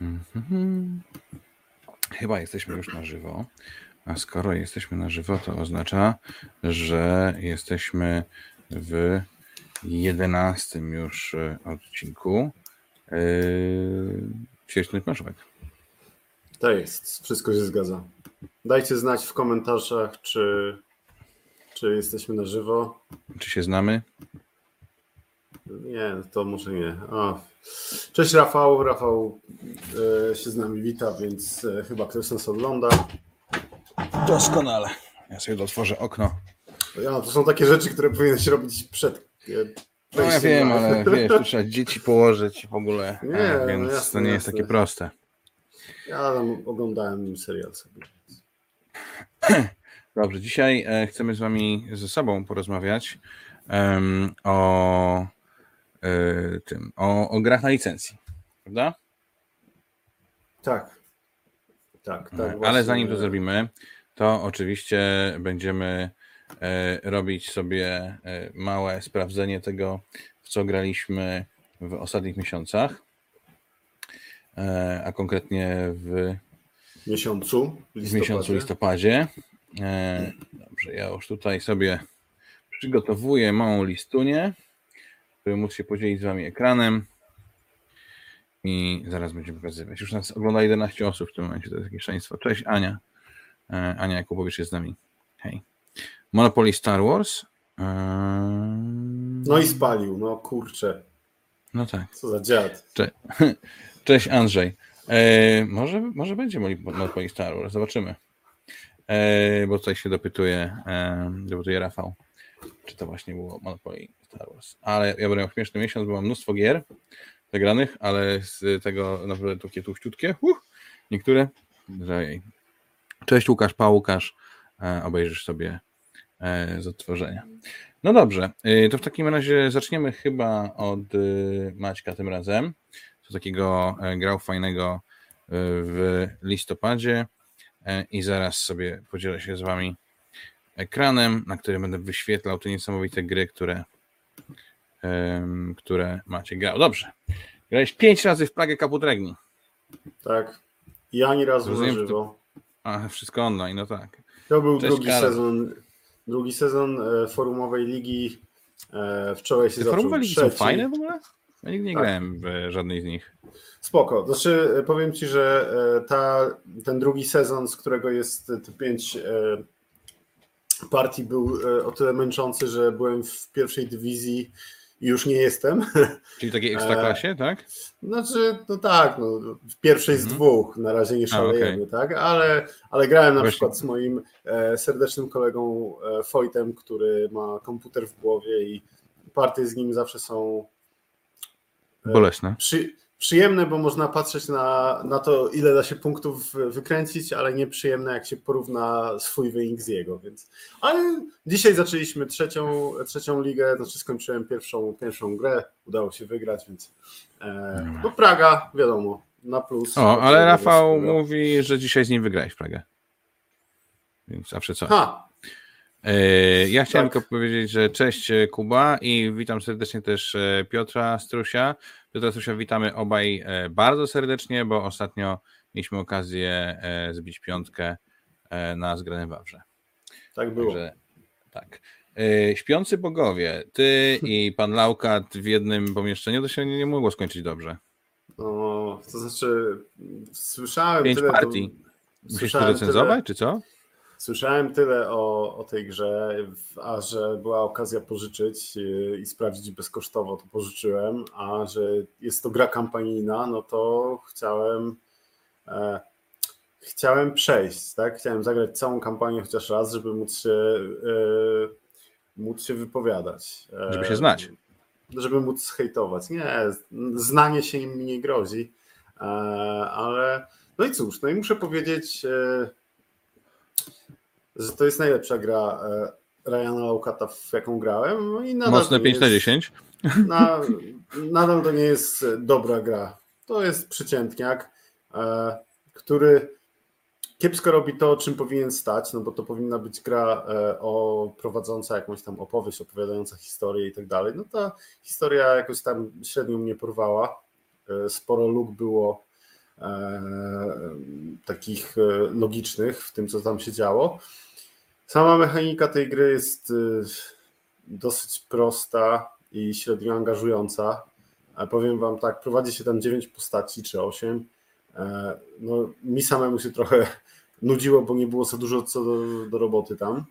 Mhm. Chyba jesteśmy już na żywo. A skoro jesteśmy na żywo, to oznacza, że jesteśmy w jedenastym już e, odcinku yy, Świecznych Marszałek. To jest, wszystko się zgadza. Dajcie znać w komentarzach, czy, czy jesteśmy na żywo. Czy się znamy? Nie, to może nie. Cześć Rafał. Rafał e, się z nami wita, więc e, chyba ktoś nas ogląda. Doskonale. Ja sobie otworzę okno. Ja, to są takie rzeczy, które powinieneś robić przed. E, No ja wiem, na- ale wiesz, tu trzeba dzieci położyć w ogóle, Nie, no więc jasne, to nie jest jasne. takie proste. Ja tam oglądałem serial sobie. Dobrze, dzisiaj e, chcemy z wami ze sobą porozmawiać em, o tym, o, o grach na licencji, prawda? Tak. Tak, tak. Ale właśnie. zanim to zrobimy, to oczywiście będziemy e, robić sobie e, małe sprawdzenie tego, w co graliśmy w ostatnich miesiącach, e, a konkretnie w miesiącu. w miesiącu listopadzie. E, Dobrze, ja już tutaj sobie przygotowuję małą listunię, żeby móc się podzielić z Wami ekranem i zaraz będziemy pokazywać. Już nas ogląda 11 osób w tym momencie, to jest jakieś szaleństwo. Cześć Ania. E, Ania Jakubowicz jest z nami. Hej. Monopoly Star Wars. E, No i spalił, no kurczę. No tak. Co za dziad. Cze- Cześć Andrzej. E, może, może będzie Monopoly Star Wars, zobaczymy. Bo tutaj się dopytuje, dopytuje Rafał, czy to właśnie było Monopoly Star Wars. Ale ja miał śmieszny miesiąc, bo mam mnóstwo gier zagranych, ale z tego naprawdę takie tłuściutkie, uh, niektóre, że jej. Cześć Łukasz, pa Łukasz, e, obejrzysz sobie e, z odtworzenia. No dobrze, e, to w takim razie zaczniemy chyba od Maćka tym razem co takiego grał fajnego w listopadzie i zaraz sobie podzielę się z wami ekranem, na którym będę wyświetlał te niesamowite gry, które, em, które macie grał. Dobrze. Grałeś pięć razy w Plagę Caput Regni. Tak. I ani razu Rozumiem, żywo. A, wszystko online, no tak. To był Cześć, drugi Karol. sezon. Drugi sezon e, forumowej ligi. E, Wczoraj się Te zaczął forumowe ligi są trzeci. fajne w ogóle? Ja nigdy nie Tak. grałem w żadnej z nich. Spoko. Znaczy, e, powiem ci, że ta, ten drugi sezon, z którego jest te pięć partii, był e, o tyle męczący, że byłem w pierwszej dywizji i już nie jestem. Czyli takiej ekstraklasie, tak? Znaczy, no tak, no, w pierwszej z Mhm. dwóch na razie nie szalejemy, tak? Ale, ale grałem na Właśnie. przykład z moim e, serdecznym kolegą e, Fojtem, który ma komputer w głowie i partie z nim zawsze są e, Bolesne. przy, przyjemne, bo można patrzeć na, na to, ile da się punktów wykręcić, ale nieprzyjemne, jak się porówna swój wynik z jego. Więc... Ale dzisiaj zaczęliśmy trzecią, trzecią ligę, znaczy skończyłem pierwszą, pierwszą grę, udało się wygrać, więc e, no Praga, wiadomo, na plus. O, ale Rafał mówi, że dzisiaj z nim wygrałeś w Pragę. Więc zawsze coś. Ha, Ja chciałem Tak. tylko powiedzieć, że cześć e, Kuba i witam serdecznie też e, Piotra Strusia. Piotra Strusia witamy obaj e, bardzo serdecznie, bo ostatnio mieliśmy okazję e, zbić piątkę e, na zgranym Wawrze. tak było. Także tak. E, Śpiący bogowie, ty i pan Laukat w jednym pomieszczeniu, to się nie, nie mogło skończyć dobrze. No, to znaczy, słyszałem Pięć tyle. partii. Musisz to recenzować, czy co? Słyszałem tyle o, o tej grze, a że była okazja pożyczyć yy, i sprawdzić bezkosztowo, to pożyczyłem, a że jest to gra kampanijna, no to chciałem e, chciałem przejść, tak? Chciałem zagrać całą kampanię chociaż raz, żeby móc się e, móc się wypowiadać. E, Żeby się znać. Żeby móc hejtować. Nie, znanie się im nie grozi, e, ale no i cóż, no i muszę powiedzieć, e, że to jest najlepsza gra e, Ryana Laukata, w jaką grałem. No i nadal Mocne to 5 nie na jest- 10. Na, nadal to nie jest dobra gra. To jest przeciętniak, e, który kiepsko robi to, czym powinien stać, no bo to powinna być gra e, o prowadząca jakąś tam opowieść, opowiadająca historię i tak dalej. No ta historia jakoś tam średnio mnie porwała. E, sporo luk było e, takich e, logicznych w tym, co tam się działo. Sama mechanika tej gry jest e, dosyć prosta i średnio angażująca. E, powiem Wam tak, prowadzi się tam 9 postaci czy 8. E, no, mi samemu się trochę nudziło, bo nie było za dużo co do, do roboty tam.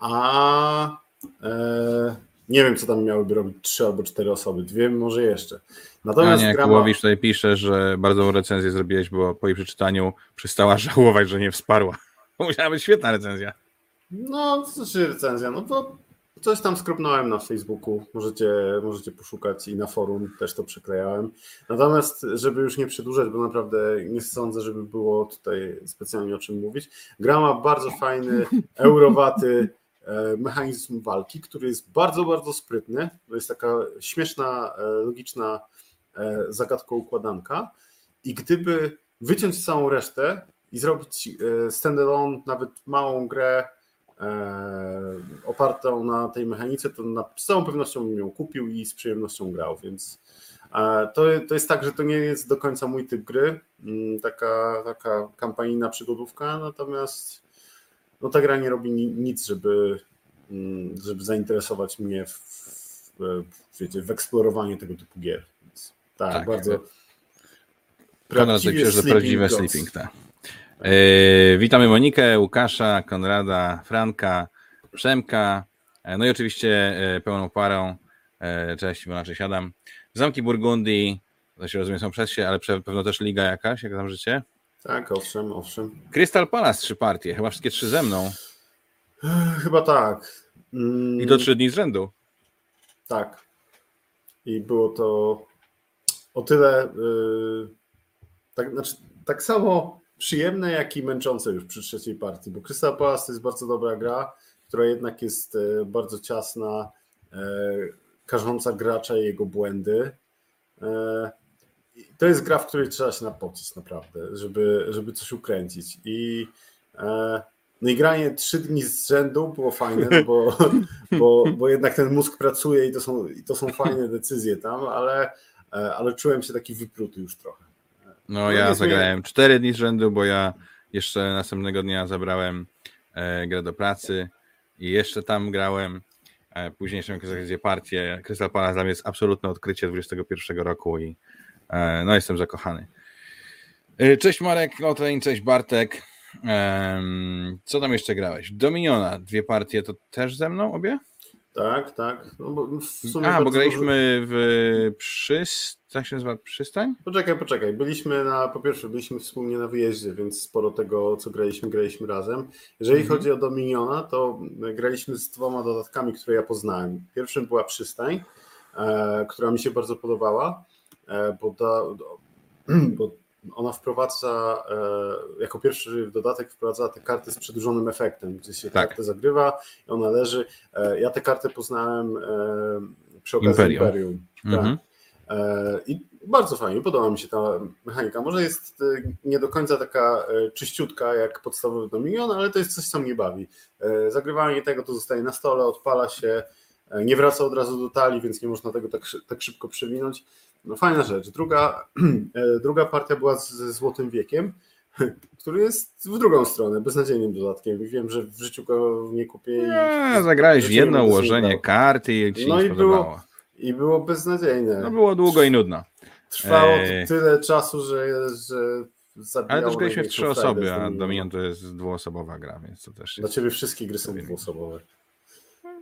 A e, nie wiem, co tam miałyby robić trzy albo cztery osoby. Dwie może jeszcze. Natomiast Ania grama... Tutaj pisze, że bardzo recenzję zrobiłeś, bo po jej przeczytaniu przestała żałować, że nie wsparła. Musiała być świetna recenzja. No, to znaczy recenzja, no to coś tam skrupnąłem na Facebooku, możecie, możecie poszukać i na forum też to przyklejałem. Natomiast, żeby już nie przedłużać, bo naprawdę nie sądzę, żeby było tutaj specjalnie o czym mówić, gra ma bardzo fajny, eurowaty e, mechanizm walki, który jest bardzo, bardzo sprytny. To jest taka śmieszna, e, logiczna e, zagadka układanka i gdyby wyciąć całą resztę i zrobić standalone, nawet małą grę opartą na tej mechanice, to na, z całą pewnością bym ją kupił i z przyjemnością grał, więc to, to jest tak, że to nie jest do końca mój typ gry, mm, taka, taka kampanijna przygodówka, natomiast no ta gra nie robi nic, żeby, mm, żeby zainteresować mnie w, w, wiecie, w eksplorowanie tego typu gier. Więc, tak, tak, bardzo. Prawdziwie że prawdziwe sleeping, tak. Yy, witamy Monikę, Łukasza, Konrada, Franka, Przemka, e, no i oczywiście e, pełną parą. E, cześć, bo inaczej siadam. Zamki Burgundii, to się rozumie, są przez się, ale pewno też liga jakaś, jak tam życie? Tak, owszem, owszem. Crystal Palace trzy partie, chyba wszystkie trzy ze mną. Chyba tak. Mm. I to trzy dni z rzędu. Tak. I było to o tyle yy, tak, znaczy, tak samo przyjemne, jak i męczące już przy trzeciej partii, bo Crystal Palace to jest bardzo dobra gra, która jednak jest e, bardzo ciasna, e, karząca gracza i jego błędy. E, to jest gra, w której trzeba się napocić naprawdę, żeby, żeby coś ukręcić. I, no i granie trzy dni z rzędu było fajne, no bo, bo, bo jednak ten mózg pracuje i to są, i to są fajne decyzje tam, ale, ale czułem się taki wypruty już trochę. No, no ja zagrałem cztery dni z rzędu, bo ja jeszcze następnego dnia zabrałem e, grę do pracy i jeszcze tam grałem. E, później jeszcze miałem partię. Crystal Palace dla mnie jest absolutne odkrycie 21 roku i e, no jestem zakochany. E, cześć Marek Lotrain, cześć Bartek. Co tam jeszcze grałeś? Dominiona, dwie partie to też ze mną obie? Tak, tak. No bo A, bo graliśmy dużo... w przystań, jak się nazywa, przystań? Poczekaj, poczekaj. Byliśmy na, po pierwsze, byliśmy wspólnie na wyjeździe, więc sporo tego, co graliśmy, graliśmy razem. Jeżeli mhm. chodzi o Dominiona, to graliśmy z dwoma dodatkami, które ja poznałem. Pierwszym była przystań, e, która mi się bardzo podobała, e, bo, da, bo ona wprowadza, e, jako pierwszy dodatek wprowadza te karty z przedłużonym efektem, gdzie się tak. kartę zagrywa i ona leży. E, ja tę kartę poznałem e, przy okazji Imperium. Imperium. Tak. Mhm. I bardzo fajnie, podoba mi się ta mechanika. Może jest nie do końca taka czyściutka jak podstawowy Dominion, ale to jest coś, co mnie bawi. Zagrywanie tego to zostaje na stole, odpala się, nie wraca od razu do talii, więc nie można tego tak, tak szybko przewinąć. No fajna rzecz. Druga, e, druga partia była ze Złotym Wiekiem, który jest w drugą stronę, beznadziejnym dodatkiem. Wiem, że w życiu go nie kupię. Nie, zagrałeś jedno ułożenie karty i ci no i było, I było beznadziejne. No było długo i nudno. Trwało eee. tyle czasu, że, że Ale też graliśmy w trzy osoby, a Dominion to jest dwuosobowa gra, więc to też Dla ciebie wszystkie gry są dwuosobowe.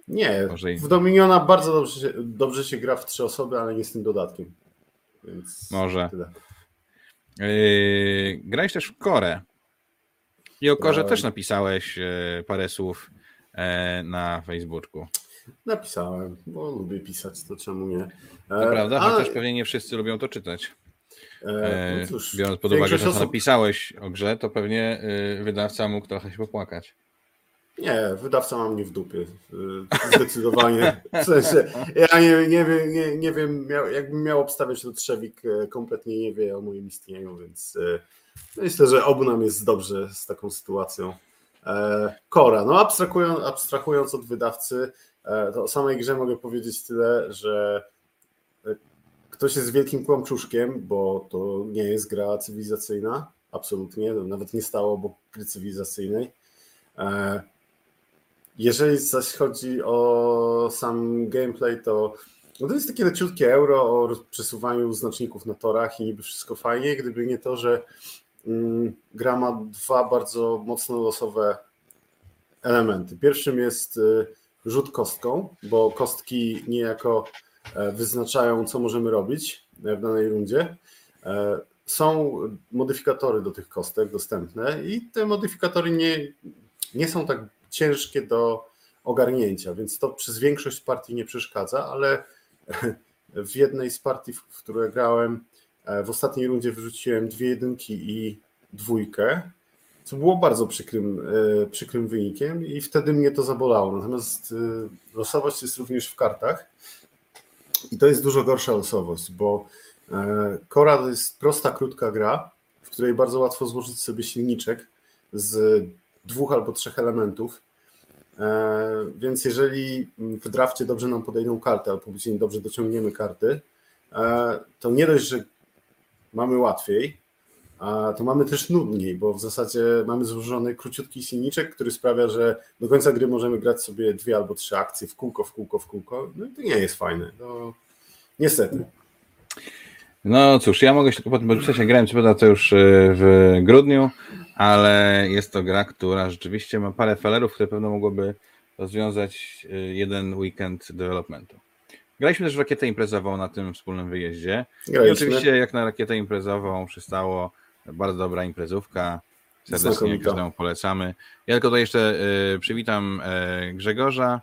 Nie, w Dominiona bardzo dobrze dobrze się gra w trzy osoby, ale nie z tym dodatkiem. Więc Może. Yy, grałeś też w Korę. I o Korze też napisałeś yy, parę słów yy, na Facebooku. Napisałem, bo lubię pisać, to czemu nie. To prawda, ale... chociaż pewnie nie wszyscy lubią to czytać. E, no cóż, Biorąc pod uwagę, że osób... napisałeś o grze, to pewnie wydawca mógł trochę się popłakać. Nie, wydawca ma mnie w dupie. Y, zdecydowanie. W sensie, ja nie, nie, nie, nie wiem, jakbym miał obstawiać, to Trzewik e, kompletnie nie wie o moim istnieniu, więc e, myślę, że obu nam jest dobrze z taką sytuacją. E, Kora, no abstrahując, abstrahując od wydawcy, to o samej grze mogę powiedzieć tyle, że ktoś jest wielkim kłamczuszkiem, bo to nie jest gra cywilizacyjna, absolutnie, nawet nie stało obok gry cywilizacyjnej. E, jeżeli zaś chodzi o sam gameplay, to no to jest takie leciutkie euro o przesuwaniu znaczników na torach i niby wszystko fajnie, gdyby nie to, że mm, gra ma dwa bardzo mocno losowe elementy. Pierwszym jest y, rzut kostką, bo kostki niejako e, wyznaczają, co możemy robić w danej rundzie. E, są modyfikatory do tych kostek dostępne i te modyfikatory nie, nie są tak ciężkie do ogarnięcia, więc to przez większość partii nie przeszkadza, ale w jednej z partii, w której grałem, e, w ostatniej rundzie wyrzuciłem dwie jedynki i dwójkę, co było bardzo przykrym, e, przykrym wynikiem i wtedy mnie to zabolało. Natomiast e, losowość jest również w kartach i to jest dużo gorsza losowość, bo Kora to jest prosta, krótka gra, w której bardzo łatwo złożyć sobie silniczek z dwóch albo trzech elementów E, więc jeżeli w drafcie dobrze nam podejdą karty, albo później dobrze dociągniemy karty, e, to nie dość, że mamy łatwiej, to mamy też nudniej, bo w zasadzie mamy złożony króciutki silniczek, który sprawia, że do końca gry możemy grać sobie dwie albo trzy akcje w kółko, w kółko, w kółko. No i to nie jest fajne. No, niestety. No cóż, ja mogę się tylko podpisać, ja grałem co to już e, w grudniu, ale jest to gra, która rzeczywiście ma parę felerów, które pewno mogłoby rozwiązać e, jeden weekend developmentu. Graliśmy też w rakietę imprezową na tym wspólnym wyjeździe. Graliśmy. I oczywiście jak na rakietę imprezową przystało bardzo dobra imprezówka. Serdecznie każdemu polecamy. Ja tylko tutaj jeszcze y, przywitam y, Grzegorza.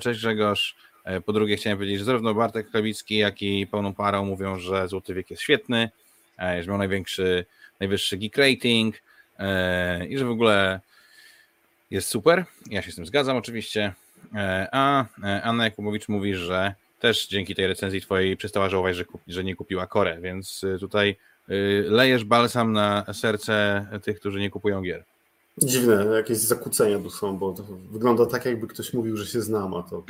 Cześć Grzegorz. Po drugie chciałem powiedzieć, że zarówno Bartek Klebicki, jak i pełną parą mówią, że Złoty Wiek jest świetny, że miał największy, najwyższy geek rating, E, i że w ogóle jest super. Ja się z tym zgadzam oczywiście. E, a e, Anna Jakubowicz mówi, że też dzięki tej recenzji twojej przestała żałować, że, że nie kupiła Korę, więc tutaj lejesz balsam na serce tych, którzy nie kupują gier. Dziwne, jakieś zakłócenia tu są, bo to wygląda tak, jakby ktoś mówił, że się znam, a to...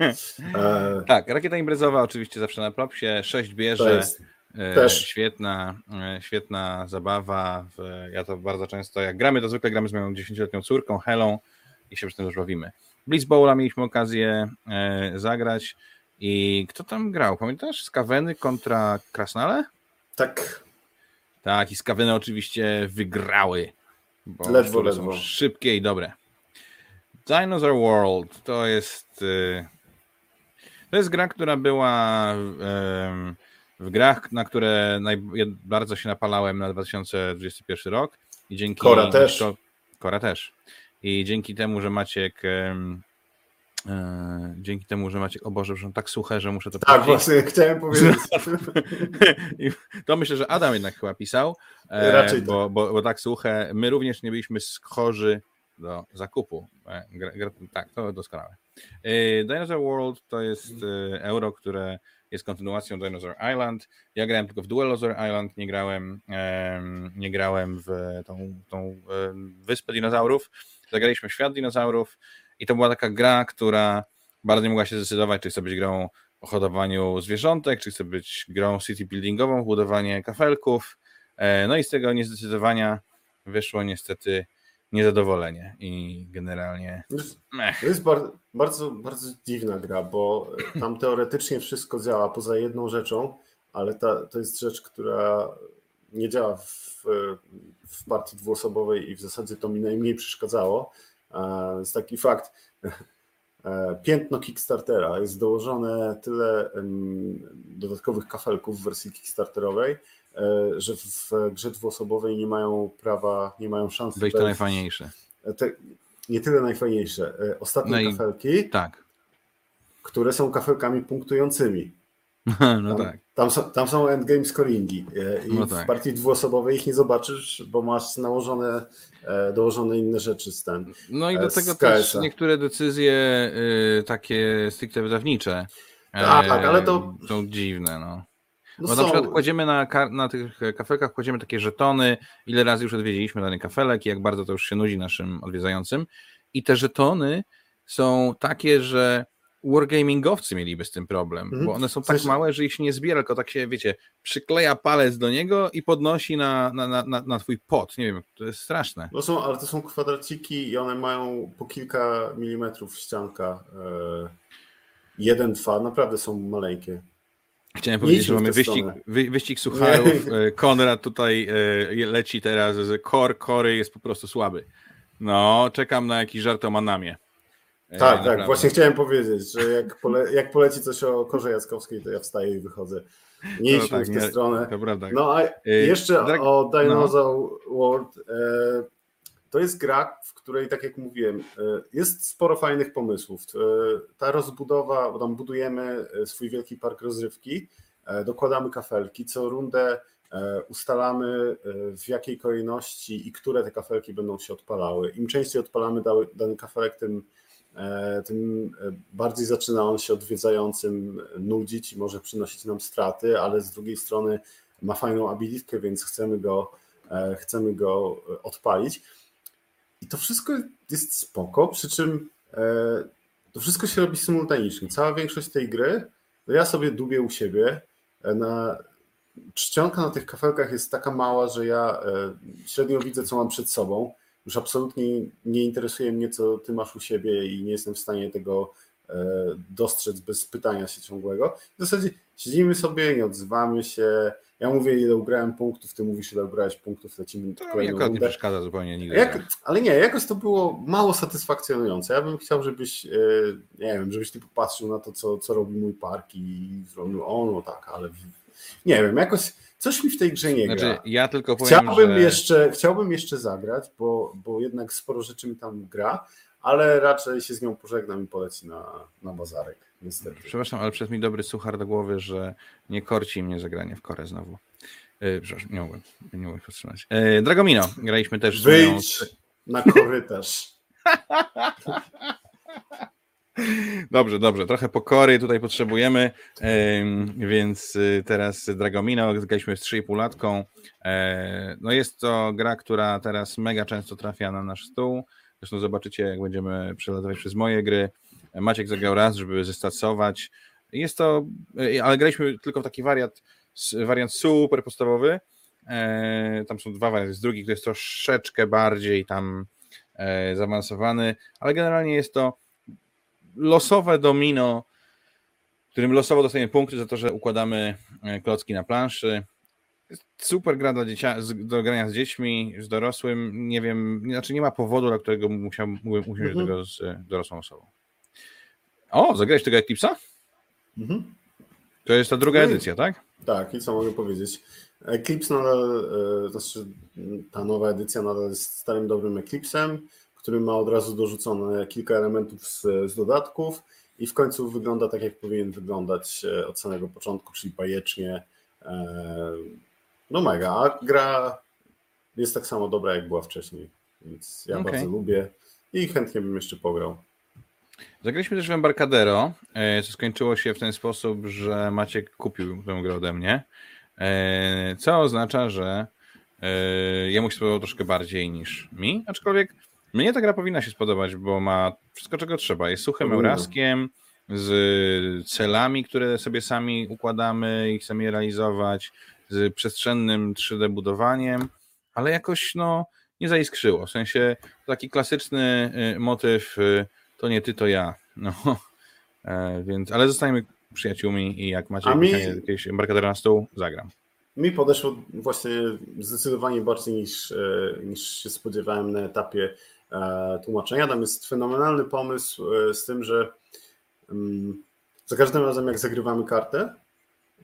e... Tak, rakieta imprezowa oczywiście zawsze na propsie, sześć bierze, E, Też. Świetna, e, świetna zabawa. Ja to bardzo często, jak gramy, to zwykle gramy z moją 10-letnią córką, Helą i się przy tym już bawimy. Blitzbowla mieliśmy okazję e, zagrać i kto tam grał? Pamiętasz? Skaweny kontra Krasnale? Tak. Tak, i Skaweny oczywiście wygrały. Bo ledwo, ledwo. Są szybkie i dobre. Dinosaur World to jest to jest gra, która była w grach, na które bardzo się napalałem na 2021 rok i dzięki Kora też. Kora też. I dzięki temu, że Maciek dzięki temu, że Maciek, o Boże, że tak suche, że muszę to Tak, właśnie chciałem powiedzieć. to myślę, że Adam jednak chyba pisał, e, Raczej bo, tak. Bo, bo tak suche. My również nie byliśmy schorzy do zakupu. E, tak, to doskonałe. Dinosaur World to jest euro, które jest kontynuacją Dinosaur Island. Ja grałem tylko w Duelosaur Island, nie grałem, nie grałem w tą, tą wyspę dinozaurów. Zagraliśmy w świat dinozaurów i to była taka gra, która bardzo nie mogła się zdecydować, czy chce być grą o hodowaniu zwierzątek, czy chce być grą city buildingową, budowanie kafelków. E, no i z tego niezdecydowania wyszło niestety niezadowolenie i generalnie. Mech. To jest bardzo, bardzo, bardzo dziwna gra, bo tam teoretycznie wszystko działa poza jedną rzeczą, ale ta, to jest rzecz, która nie działa w, w partii dwuosobowej i w zasadzie to mi najmniej przeszkadzało. Jest taki fakt. E, piętno Kickstartera jest dołożone tyle dodatkowych kafelków w wersji Kickstarterowej, E, że w grze dwuosobowej nie mają prawa, nie mają szans. Być to najfajniejsze. Te, nie tyle najfajniejsze. E, ostatnie no kafelki, tak. które są kafelkami punktującymi. No tam, tak. Tam są, tam są endgame scoringi e, i no tak. w partii dwuosobowej ich nie zobaczysz, bo masz nałożone, dołożone inne rzeczy z ten. No i do tego też niektóre decyzje takie stricte wydawnicze tak, ale to są dziwne. No. No Bo są... na przykład kładziemy na, na tych kafelkach kładziemy takie żetony, ile razy już odwiedziliśmy dany kafelek i jak bardzo to już się nudzi naszym odwiedzającym. I te żetony są takie, że wargamingowcy mieliby z tym problem, Mhm. bo one są tak małe, że ich nie zbiera, tylko tak się, wiecie, przykleja palec do niego i podnosi na, na, na, na, na twój pot. Nie wiem, to jest straszne. No są, ale to są kwadraciki i one mają po kilka milimetrów ścianka. E, jeden, dwa, naprawdę są maleńkie. Chciałem Nie powiedzieć, że mamy wyścig, wy, wyścig sucharów. E, Konrad tutaj e, leci teraz, kor kory jest po prostu słaby. No, czekam na jakiś żart o Manamie. E, Tak, naprawdę. tak, właśnie chciałem powiedzieć, że jak, pole, jak poleci coś o Korze Jackowskiej, to ja wstaję i wychodzę. Nie No idźmy tak, w tę nie- stronę. To prawda. No a Y, jeszcze Drag- o Dinosaur World. E, to jest gra, w której, tak jak mówiłem, e, jest sporo fajnych pomysłów. E, ta rozbudowa, bo tam budujemy e, swój wielki park rozrywki, e, dokładamy kafelki, co rundę e, ustalamy e, w jakiej kolejności i które te kafelki będą się odpalały. Im częściej odpalamy dany kafelek, tym, e, tym e, bardziej zaczyna on się odwiedzającym nudzić i może przynosić nam straty, ale z drugiej strony ma fajną abilitkę, więc chcemy go, e, chcemy go e, odpalić. I to wszystko jest spoko, przy czym e, to wszystko się robi symultanicznie. Cała większość tej gry, ja sobie dubię u siebie. e, Na, czcionka na tych kafelkach jest taka mała, że ja e, średnio widzę, co mam przed sobą. Już absolutnie nie interesuje mnie, co ty masz u siebie i nie jestem w stanie tego e, dostrzec bez pytania się ciągłego. W zasadzie siedzimy sobie, nie odzywamy się. Ja mówię, ile ugrałem punktów, ty mówisz, ile ugrałeś punktów, lecimy To kolejną akurat nie rundę. przeszkadza zupełnie nigdy. Jak, ale nie, jakoś to było mało satysfakcjonujące. Ja bym chciał, żebyś, e, nie wiem, żebyś ty popatrzył na to, co, co robi mój park i zrobił, o no tak, ale nie wiem, jakoś coś mi w tej grze nie gra. Znaczy, ja tylko powiem, Chciałbym, że... jeszcze, chciałbym jeszcze zagrać, bo, bo jednak sporo rzeczy mi tam gra, ale raczej się z nią pożegnam i poleci na, na bazarek, niestety. Przepraszam, ale przed mi dobry suchar do głowy, że nie korci mnie zagranie w korę znowu. Yy, przepraszam, nie mogłem, nie mogłem powstrzymać. Yy, Dragomino, graliśmy też z moją- Wyjdź na korytarz. Dobrze, dobrze, trochę pokory tutaj potrzebujemy, em, więc y, teraz Dragomino, graliśmy z 3,5 latką. E, No jest to gra, która teraz mega często trafia na nasz stół. Zresztą zobaczycie, jak będziemy przelatywać przez moje gry. Maciek zagrał raz, żeby zestacować. Jest to, e, ale graliśmy tylko w taki wariant, wariant super podstawowy. E, Tam są dwa warianty. Jest drugi, który jest troszeczkę bardziej tam zaawansowany, ale generalnie jest to losowe domino, w którym losowo dostajemy punkty za to, że układamy e, klocki na planszy. Super gra dla dziecia, do grania z dziećmi, z dorosłym. Nie wiem, znaczy nie ma powodu, dla którego musiał, mógłbym usiąść do Mhm. tego z dorosłą osobą. O, zagrałeś tego Eclipse'a? Mhm. To jest ta druga No edycja, tak? Tak, i co mogę powiedzieć? Eclipse nadal, e, znaczy ta nowa edycja nadal jest starym dobrym Eclipsem, który ma od razu dorzucone kilka elementów z, z dodatków i w końcu wygląda tak, jak powinien wyglądać e, od samego początku, czyli bajecznie. E, No mega, a gra jest tak samo dobra, jak była wcześniej, więc ja Okej. bardzo lubię i chętnie bym jeszcze pograł. Zagraliśmy też w Embarcadero, e, co skończyło się w ten sposób, że Maciek kupił tę grę ode mnie, co oznacza, że jemu się spodobało troszkę bardziej niż mi, aczkolwiek mnie ta gra powinna się spodobać, bo ma wszystko, czego trzeba. Jest suchym euraskiem, z celami, które sobie sami układamy i chcemy je realizować, z przestrzennym 3D budowaniem, ale jakoś no nie zaiskrzyło. W sensie taki klasyczny y, motyw y, to nie ty, to ja. No, e, więc, ale zostajemy przyjaciółmi i jak macie mi- jakieś embarkadera na stół, zagram. Mi podeszło właśnie zdecydowanie bardziej niż, e, niż się spodziewałem na etapie tłumaczenia. Tam jest fenomenalny pomysł e, z tym, że mm, za każdym razem jak zagrywamy kartę,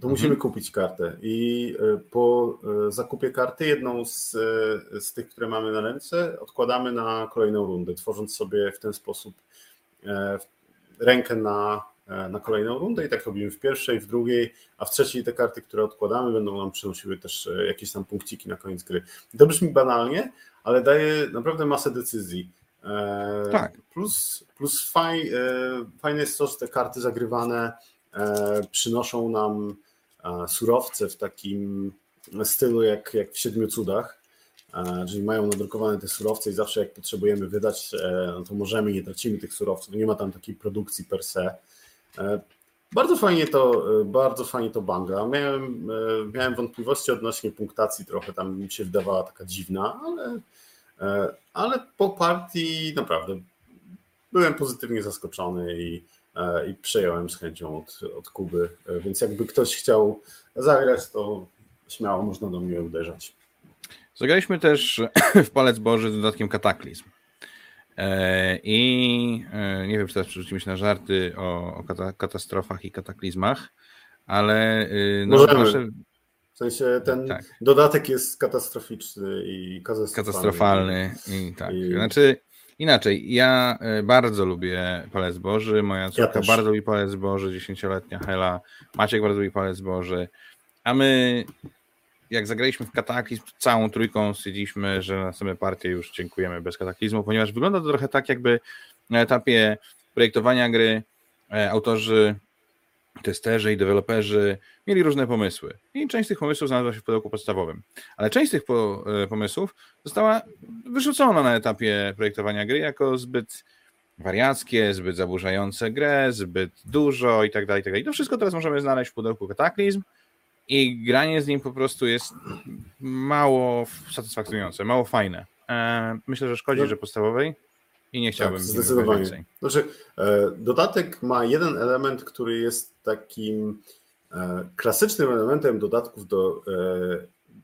to musimy kupić kartę i e, po e, zakupie karty jedną z, e, z tych, które mamy na ręce, odkładamy na kolejną rundę, tworząc sobie w ten sposób e, rękę na, e, na kolejną rundę i tak robimy w pierwszej, w drugiej, a w trzeciej te karty, które odkładamy, będą nam przynosiły też e, jakieś tam punkciki na koniec gry. To brzmi banalnie, ale daje naprawdę masę decyzji. E, Tak. Plus, plus faj, e, fajne jest to, że te karty zagrywane e, przynoszą nam e, surowce w takim stylu jak, jak w Siedmiu Cudach. E, Czyli mają nadrukowane te surowce i zawsze jak potrzebujemy wydać, e, no to możemy, nie tracimy tych surowców. Nie ma tam takiej produkcji per se. Bardzo fajnie to, bardzo fajnie to banga. Miałem, miałem wątpliwości odnośnie punktacji, trochę tam mi się wydawała taka dziwna, ale, ale po partii naprawdę byłem pozytywnie zaskoczony i, i przejąłem z chęcią od, od Kuby. Więc jakby ktoś chciał zagrać, to śmiało można do mnie uderzać. Zagraliśmy też w Palec Boży z dodatkiem Kataklizm. E, I e, nie wiem, czy teraz przerzucimy się na żarty o, o katastrofach i kataklizmach, ale y, no, nasze... W sensie ten tak. dodatek jest katastroficzny i katastrofalny. Katastrofalny. I tak. I... Znaczy, inaczej, ja e, bardzo lubię Palec Boży, moja córka ja bardzo lubi Palec Boży, dziesięcioletnia Hela, Maciek bardzo lubi Palec Boży, a my jak zagraliśmy w kataklizm, całą trójką stwierdziliśmy, że na same partie już dziękujemy bez kataklizmu, ponieważ wygląda to trochę tak, jakby na etapie projektowania gry e, autorzy, testerzy i deweloperzy mieli różne pomysły. I część tych pomysłów znalazła się w pudełku podstawowym. Ale część tych po, e, pomysłów została wyrzucona na etapie projektowania gry jako zbyt wariackie, zbyt zaburzające grę, zbyt dużo i tak dalej, i tak dalej. To wszystko teraz możemy znaleźć w pudełku kataklizm i granie z nim po prostu jest mało satysfakcjonujące, mało fajne. E, myślę, że szkodzi, no. że podstawowej i nie chciałbym. Tak, zdecydowanie. Znaczy, e, dodatek ma jeden element, który jest takim e, klasycznym elementem dodatków do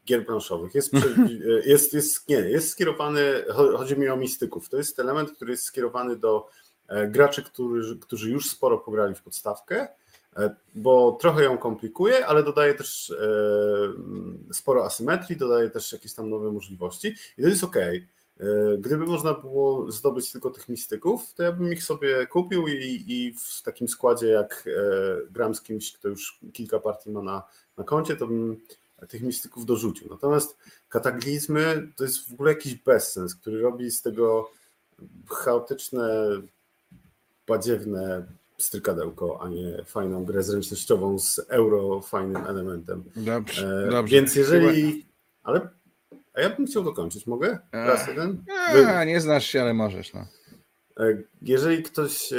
gier planszowych. Jest, jest, jest, nie, jest skierowany, chodzi mi o mistyków. To jest element, który jest skierowany do graczy, którzy, którzy już sporo pograli w podstawkę bo trochę ją komplikuje, ale dodaje też e, sporo asymetrii, dodaje też jakieś tam nowe możliwości i to jest ok. E, gdyby można było zdobyć tylko tych mistyków, to ja bym ich sobie kupił i, i w takim składzie, jak gram z kimś, kto już kilka partii ma na, na koncie, to bym tych mistyków dorzucił. Natomiast kataklizmy to jest w ogóle jakiś bezsens, który robi z tego chaotyczne, badziewne strykadełko, a nie fajną grę zręcznościową z euro fajnym elementem. Dobrze, e, dobrze. Więc jeżeli... Ale a ja bym chciał dokończyć, mogę? Raz jeden? A, nie znasz się, ale możesz. No. E, jeżeli ktoś e,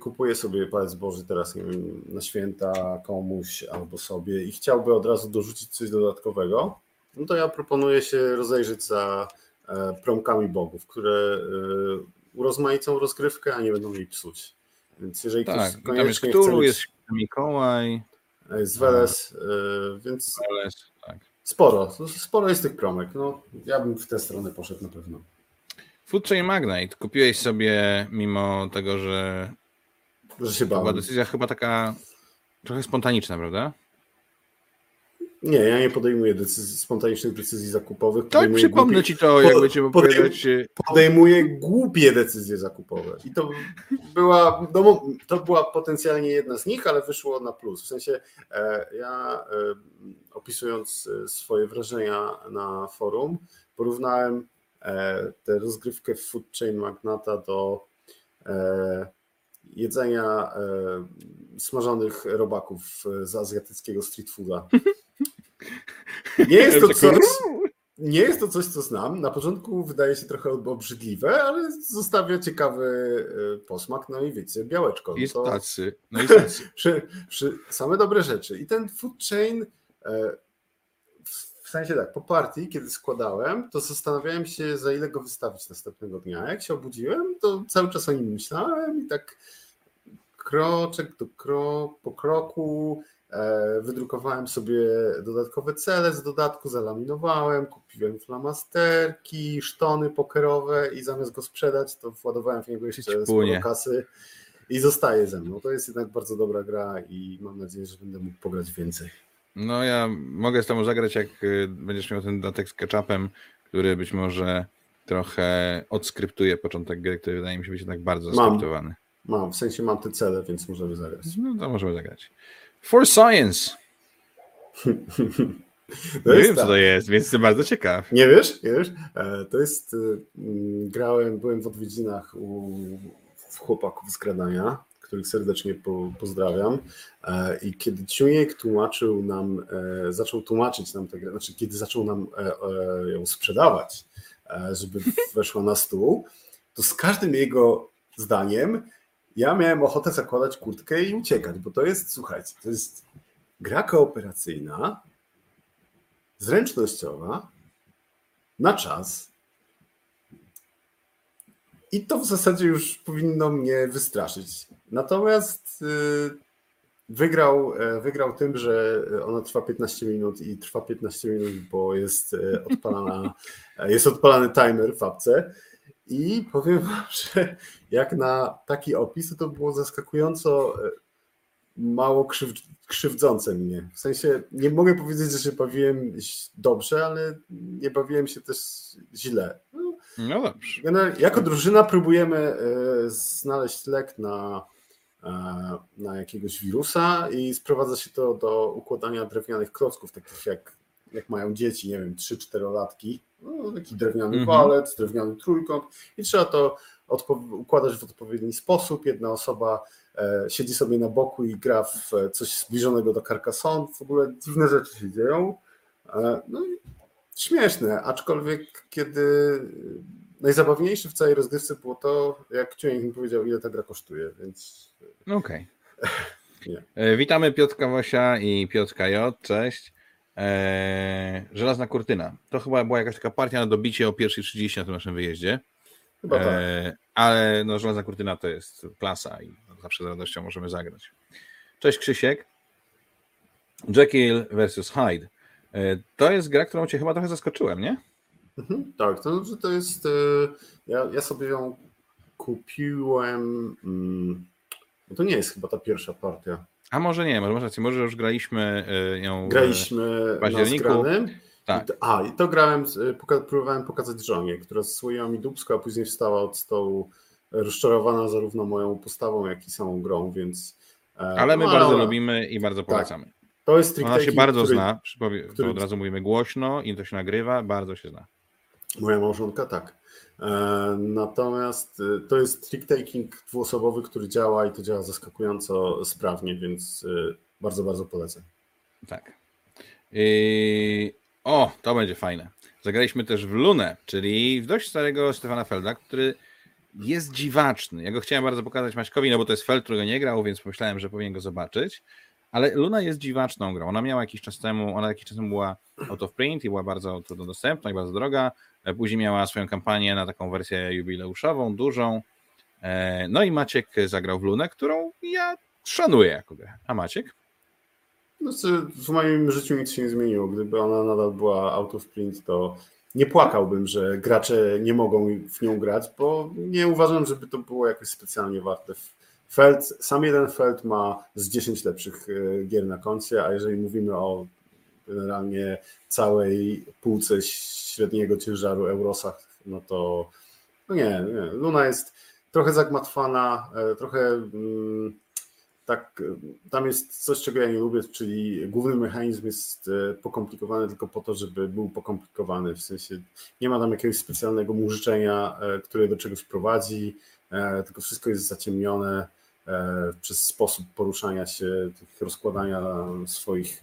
kupuje sobie palec Boży teraz nie wiem, na święta komuś albo sobie i chciałby od razu dorzucić coś dodatkowego, no to ja proponuję się rozejrzeć za promkami bogów, które urozmaicą rozgrywkę, a nie będą jej psuć. Więc jeżeli tak, ktoś tam jest Cthulhu, jest Mikołaj. Jest Weles, yy, więc Weles, tak. sporo, sporo jest tych promek. No, ja bym w tę stronę poszedł na pewno. Food Chain Magnite kupiłeś sobie mimo tego, że, że się bałem. była decyzja chyba taka trochę spontaniczna, prawda? Nie, ja nie podejmuję decyzji, spontanicznych decyzji zakupowych. Tak, przypomnę głupie, ci to, jak będziemy opowiadać. Podejmuję głupie decyzje zakupowe. I to była, no, to była potencjalnie jedna z nich, ale wyszło na plus. W sensie e, ja e, opisując e, swoje wrażenia na forum, porównałem tę rozgrywkę w Food Chain Magnata do jedzenia smażonych robaków z azjatyckiego street fooda. Nie jest to coś, nie jest to coś, co znam. Na początku wydaje się trochę obrzydliwe, ale zostawia ciekawy e, posmak. No i wiecie, białeczko. Jest to... tacy. No i tacy. przy, przy, same dobre rzeczy. I ten food chain e, w sensie tak, po partii, kiedy składałem, to zastanawiałem się, za ile go wystawić następnego dnia. Jak się obudziłem, to cały czas o nim myślałem i tak kroczek do krok, po kroku wydrukowałem sobie dodatkowe cele z dodatku, zalaminowałem, kupiłem flamasterki, sztony pokerowe i zamiast go sprzedać, to władowałem w niego jeszcze sporo kasy i zostaje ze mną. To jest jednak bardzo dobra gra i mam nadzieję, że będę mógł pograć więcej. No ja mogę z tobą zagrać, jak y, będziesz miał ten dodatek z ketchupem, który być może trochę odskryptuje początek gry, który wydaje mi się być jednak bardzo skryptowany. Mam, mam, w sensie mam te cele, więc możemy zagrać. No to możemy zagrać. For Science. To nie wiem, co to jest, więc jestem bardzo ciekaw. Nie wiesz? Nie wiesz? E, to jest, y, grałem, byłem w odwiedzinach u chłopaków z Gradania, których serdecznie po, pozdrawiam. E, I kiedy Ciuniek tłumaczył nam, e, zaczął tłumaczyć nam tę grę, znaczy kiedy zaczął nam ją sprzedawać, żeby weszła na stół, to z każdym jego zdaniem ja miałem ochotę zakładać kurtkę i uciekać, bo to jest, słuchajcie, to jest gra kooperacyjna, zręcznościowa, na czas. I to w zasadzie już powinno mnie wystraszyć. Natomiast y, wygrał, e, wygrał tym, że ona trwa 15 minut i trwa 15 minut, bo jest e, odpalana, jest odpalany timer w apce. I powiem wam, że jak na taki opis, to było zaskakująco e, mało krzyw, krzywdzące mnie. W sensie nie mogę powiedzieć, że się bawiłem dobrze, ale nie bawiłem się też źle. No, no dobrze. Jako drużyna próbujemy e, znaleźć lek na, e, na jakiegoś wirusa i sprowadza się to do układania drewnianych klocków, takich jak, jak mają dzieci, nie wiem, 3-4 latki. No, taki drewniany mm walet, drewniany trójkąt i trzeba to układać w odpowiedni sposób. Jedna osoba E, siedzi sobie na boku i gra w coś zbliżonego do Carcassonne. W ogóle dziwne rzeczy się dzieją. E, no i śmieszne, aczkolwiek kiedy najzabawniejsze w całej rozgrywce było to, jak Ciunek mi powiedział, ile ta gra kosztuje, więc... Okej. Okay. Witamy Piotrka Wosia i Piotrka J. Cześć. Eee, żelazna kurtyna. To chyba była jakaś taka partia na dobicie o pierwszej 30 na tym naszym wyjeździe. Chyba tak. Eee, ale no, żelazna kurtyna to jest klasa i zawsze z radością możemy zagrać. Cześć Krzysiek. Jekyll vs. Hyde. E, to jest gra, którą cię chyba trochę zaskoczyłem, nie? Mhm, tak, to znaczy to jest. E, ja, ja sobie ją kupiłem. Mm, no to nie jest chyba ta pierwsza partia. A może nie, może rację, może już graliśmy e, ją graliśmy w październiku. Tak. A, i to grałem, próbowałem pokazać żonie, która zsłoiła mi dubsko, a później wstała od stołu rozczarowana zarówno moją postawą, jak i samą grą, więc. E, ale my no, bardzo ale... lubimy i bardzo tak. polecamy. Tak. To jest Ona się bardzo który, zna, który... od razu mówimy głośno i to się nagrywa, bardzo się zna. Moja małżonka tak. E, natomiast e, to jest trick-taking dwuosobowy, który działa i to działa zaskakująco sprawnie, więc bardzo, bardzo polecam. Tak. I... O, to będzie fajne. Zagraliśmy też w Lunę, czyli w dość starego Stefana Felda, który jest dziwaczny. Ja go chciałem bardzo pokazać Maćkowi, no bo to jest Feld, którego nie grał, więc pomyślałem, że powinien go zobaczyć. Ale Luna jest dziwaczną grą. Ona miała jakiś czas temu, ona jakiś czas temu była out of print i była bardzo trudno dostępna i bardzo droga. Później miała swoją kampanię na taką wersję jubileuszową, dużą. E, no i Maciek zagrał w Lunę, którą ja szanuję jako grę. A Maciek? Znaczy, w moim życiu nic się nie zmieniło. Gdyby ona nadal była out of print, to nie płakałbym, że gracze nie mogą w nią grać, bo nie uważam, żeby to było jakoś specjalnie warte. Feld, sam jeden Feld ma z 10 lepszych e, gier na koncie, a jeżeli mówimy o generalnie całej półce średniego ciężaru Eurosach, no to no nie, nie, Luna jest trochę zagmatwana, e, trochę mm, tak, tam jest coś, czego ja nie lubię, czyli główny mechanizm jest e, pokomplikowany tylko po to, żeby był pokomplikowany. W sensie nie ma tam jakiegoś specjalnego mużyczenia, e, które do czegoś prowadzi, e, tylko wszystko jest zaciemnione przez sposób poruszania się, rozkładania swoich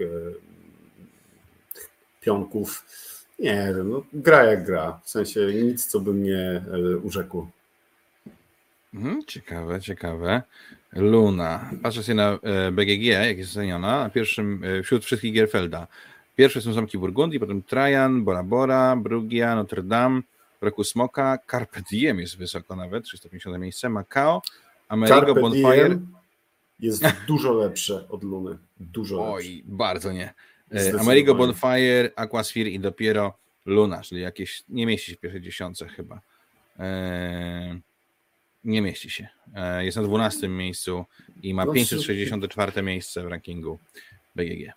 pionków. Nie wiem, no, gra jak gra. W sensie nic, co by mnie urzekło. Mhm, ciekawe, ciekawe. Luna. Patrzę sobie na e, BGG, jak jest oceniona, na pierwszym, e, wśród wszystkich Gierfelda. Pierwsze są zamki Burgundii, potem Trajan, Bora Bora, Brugia, Notre Dame, Roku Smoka, Carpe Diem jest wysoko nawet, 350 miejsce, Macao, Amerigo, Bonfire. Diem jest dużo lepsze od Luny. Dużo Oj, lepsze. bardzo nie. E, Amerigo, Bonfire, Aquasphere i dopiero Luna, czyli jakieś, nie mieści się w pierwszej dziesiątce chyba. Eee, nie mieści się. E, jest na 12 miejscu i ma 564 no, miejsce w rankingu BGG.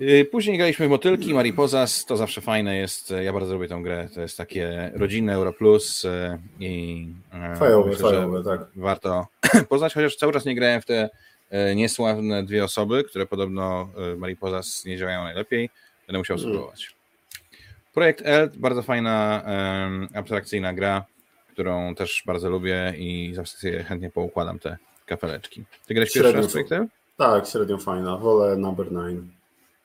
Y, później graliśmy w Motylki, Mariposas, to zawsze fajne jest, ja bardzo lubię tę grę, to jest takie rodzinne Euro Plus e, i e, fajowe, myślę, fajowe, tak. warto poznać, chociaż cały czas nie grałem w te niesławne dwie osoby, które podobno Mariposas nie działają najlepiej, będę musiał mm. spróbować. Projekt Eld, bardzo fajna, abstrakcyjna gra, którą też bardzo lubię i zawsze chętnie poukładam te kafeleczki. Ty grałeś pierwszy raz projektem? Tak, średnio fajna. Wolę Number 9,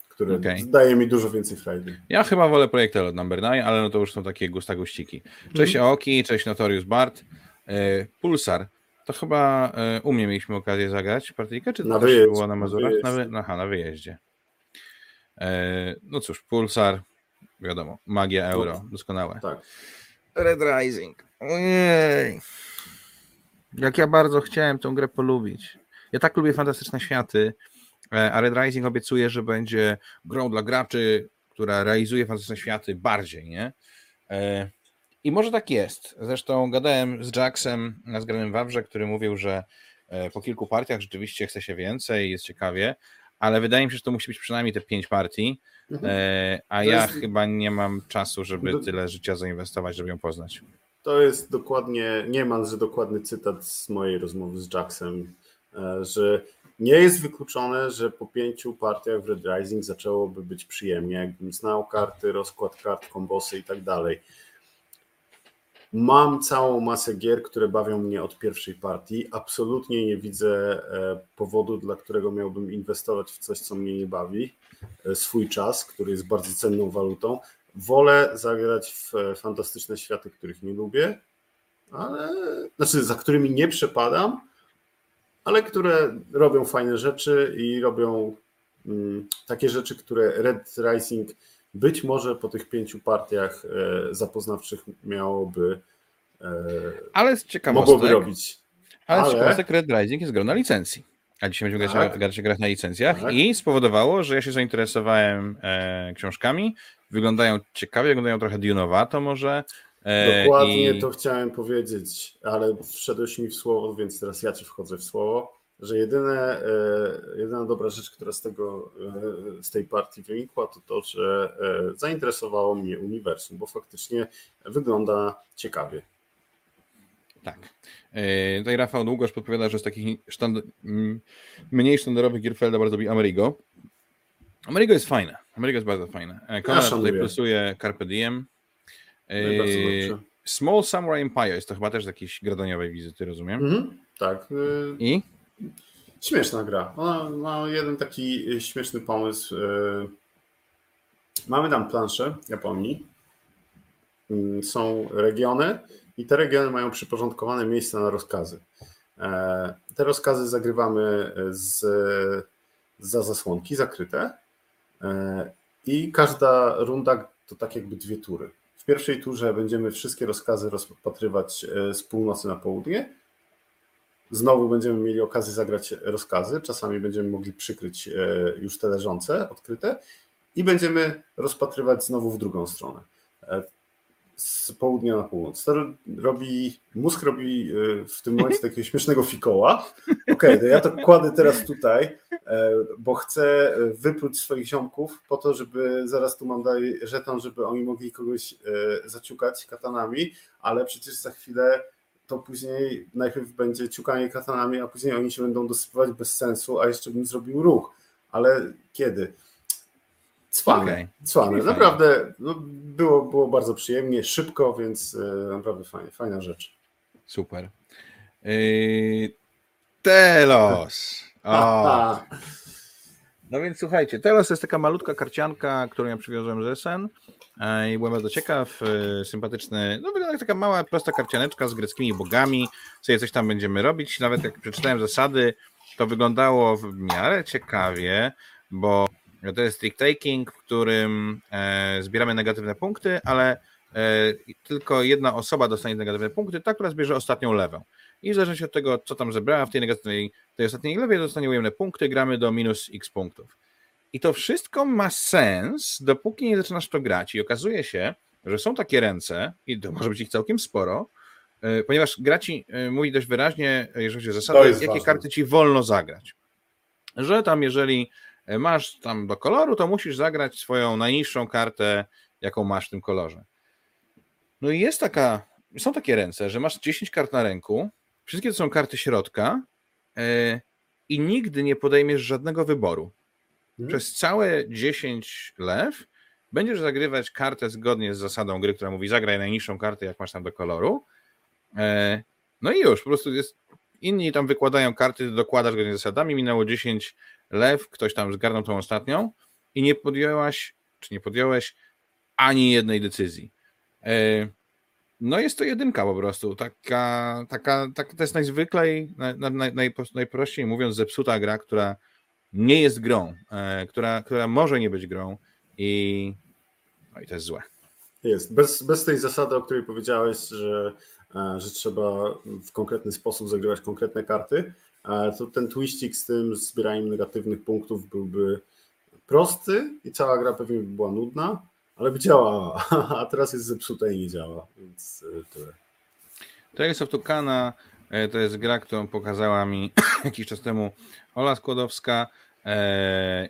który okay. daje mi dużo więcej frajdy. Ja chyba wolę projekt od Number 9, ale no to już są takie gusta guściki. Cześć mm. Aoki, cześć Notorious Bart. E, Pulsar. To chyba e, u mnie mieliśmy okazję zagrać partyjkę, czy to Na też wyjeździe, było na Mazurach? Na wy... Aha, na wyjeździe. E, no cóż, Pulsar, wiadomo, magia euro, doskonałe. Tak. Red Rising. Ojej. Jak ja bardzo chciałem tę grę polubić. Ja tak lubię fantastyczne światy, e, a Red Rising obiecuje, że będzie grą dla graczy, która realizuje fantastyczne światy bardziej, nie? I może tak jest. Zresztą gadałem z Jacksem na zgranym Wawrze, który mówił, że e, po kilku partiach rzeczywiście chce się więcej, jest ciekawie, ale wydaje mi się, że to musi być przynajmniej te pięć partii, Mhm. e, a To ja jest- chyba nie mam czasu, żeby Do- tyle życia zainwestować, żeby ją poznać. To jest dokładnie, niemalże dokładny cytat z mojej rozmowy z Jacksem, e, że nie jest wykluczone, że po pięciu partiach w Red Rising zaczęłoby być przyjemnie, jakbym znał karty, rozkład kart, kombosy i tak dalej. Mam całą masę gier, które bawią mnie od pierwszej partii. Absolutnie nie widzę e, powodu, dla którego miałbym inwestować w coś, co mnie nie bawi. E, Swój czas, który jest bardzo cenną walutą. Wolę zagrać w e, fantastyczne światy, których nie lubię, ale znaczy za którymi nie przepadam, ale które robią fajne rzeczy i robią mm, takie rzeczy, które Red Rising być może po tych pięciu partiach e, zapoznawczych miałoby e, Ale z mogłoby ciekawostek, robić. ale z ale- ciekawostek Red Rising jest grą na licencji. A dzisiaj będziemy grać, Tak. grać, grać na licencjach Tak. i spowodowało, że ja się zainteresowałem e, książkami. Wyglądają ciekawie, wyglądają trochę Dune'owato może. E, Dokładnie i... to chciałem powiedzieć, ale wszedłeś mi w słowo, więc teraz ja ci wchodzę w słowo, że jedyne, e, jedyna dobra rzecz, która z tego, e, z tej partii wynikła, to to, że e, zainteresowało mnie uniwersum, bo faktycznie wygląda ciekawie. Tak. Tutaj Rafał Długosz podpowiada, że z takich sztand... mniej sztandarowych gier Felda bardzo lubi Amerigo. Amerigo jest fajne. Amerigo jest bardzo fajne. Konrad szanuję. tutaj plusuje Carpe Diem. No. Small Samurai Empire jest to chyba też z jakiejś gradaniowej wizyty, rozumiem. Mhm, tak. I? Śmieszna gra. Ona ma jeden taki śmieszny pomysł. e, Mamy tam planszę Japonii. Mm, Są regiony i te regiony mają przyporządkowane miejsca na rozkazy. E, Te rozkazy zagrywamy z, za zasłonki zakryte e, i każda runda to tak jakby dwie tury. W pierwszej turze będziemy wszystkie rozkazy rozpatrywać e, z północy na południe, Znowu będziemy mieli okazję zagrać rozkazy. Czasami będziemy mogli przykryć e, już te leżące, odkryte, i będziemy rozpatrywać znowu w drugą stronę. e, Z południa na północ. To robi, mózg robi e, w tym momencie takiego śmiesznego fikoła. Okej, to ja to kładę teraz tutaj, bo chcę wypróć swoich ziomków po to, żeby zaraz tu mam dalej żeton, żeby oni mogli kogoś zaciukać katanami, ale przecież za chwilę to później najpierw będzie ciukanie katanami, a później oni się będą dosypywać bez sensu, a jeszcze bym zrobił ruch. Ale kiedy? Cwane, Okej. cwane. Naprawdę no, było, było bardzo przyjemnie, szybko, więc e, naprawdę fajnie, fajna rzecz. Super. Yy, Telos. O, no więc słuchajcie, Telos jest taka malutka karcianka, którą ja przywiozłem z SN i byłem bardzo ciekaw, e, sympatyczny, no wygląda jak taka mała, prosta karcianeczka z greckimi bogami, sobie coś tam będziemy robić, nawet jak przeczytałem zasady, to wyglądało w miarę ciekawie, bo to jest trick taking, w którym e, zbieramy negatywne punkty, ale e, tylko jedna osoba dostanie negatywne punkty, ta, która zbierze ostatnią lewę. I w zależności od tego, co tam zebrała w tej negatywnej, tej ostatniej lewej, dostanie ujemne punkty, gramy do minus x punktów. I to wszystko ma sens, dopóki nie zaczynasz to grać. I okazuje się, że są takie ręce, i to może być ich całkiem sporo, e, ponieważ gra ci e, mówi dość wyraźnie, jeżeli chodzi o zasady, jakie ważne. karty ci wolno zagrać. Że tam, jeżeli e, masz tam do koloru, to musisz zagrać swoją najniższą kartę, jaką masz w tym kolorze. No i jest taka, są takie ręce, że masz 10 kart na ręku, wszystkie to są karty środka i nigdy nie podejmiesz żadnego wyboru. Mhm. Przez całe 10 lew będziesz zagrywać kartę zgodnie z zasadą gry, która mówi zagraj najniższą kartę, jak masz tam do koloru. E, no i już, po prostu jest, inni tam wykładają karty, dokładasz zgodnie z zasadami, minęło 10 lew, ktoś tam zgarnął tą ostatnią i nie podjęłaś, czy nie podjąłeś ani jednej decyzji. E, no jest to jedynka po prostu. Taka, taka, taka to jest najzwyklej, naj, naj, naj, najprościej mówiąc, zepsuta gra, która nie jest grą, e, która, która może nie być grą i, no i to jest złe. Jest. Bez, bez tej zasady, o której powiedziałeś, że, e, że trzeba w konkretny sposób zagrywać konkretne karty, e, to ten twistik z tym zbieraniem negatywnych punktów byłby prosty i cała gra pewnie by była nudna, ale by działała, a teraz jest zepsuta i nie działa, więc tyle. Tales of Tukana to jest gra, którą pokazała mi jakiś czas temu Ola Skłodowska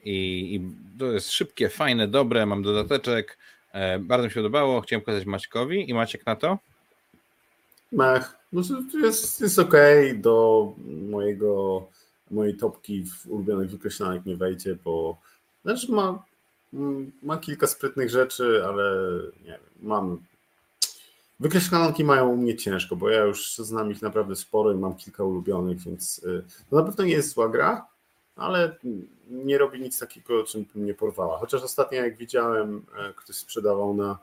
i, i to jest szybkie, fajne, dobre, mam dodateczek, E, bardzo mi się podobało, chciałem pokazać Maćkowi. I Maciek na to? Mech, no jest, jest ok, do mojego, mojej topki w ulubionych wykreślanek nie wejdzie, bo znaczy ma, ma kilka sprytnych rzeczy, ale nie wiem, mam Wykreślanki mają u mnie ciężko, bo ja już znam ich naprawdę sporo i mam kilka ulubionych, więc y, to na pewno nie jest zła gra, ale nie robi nic takiego, czym mnie porwała. Chociaż ostatnio, jak widziałem, e, ktoś sprzedawał na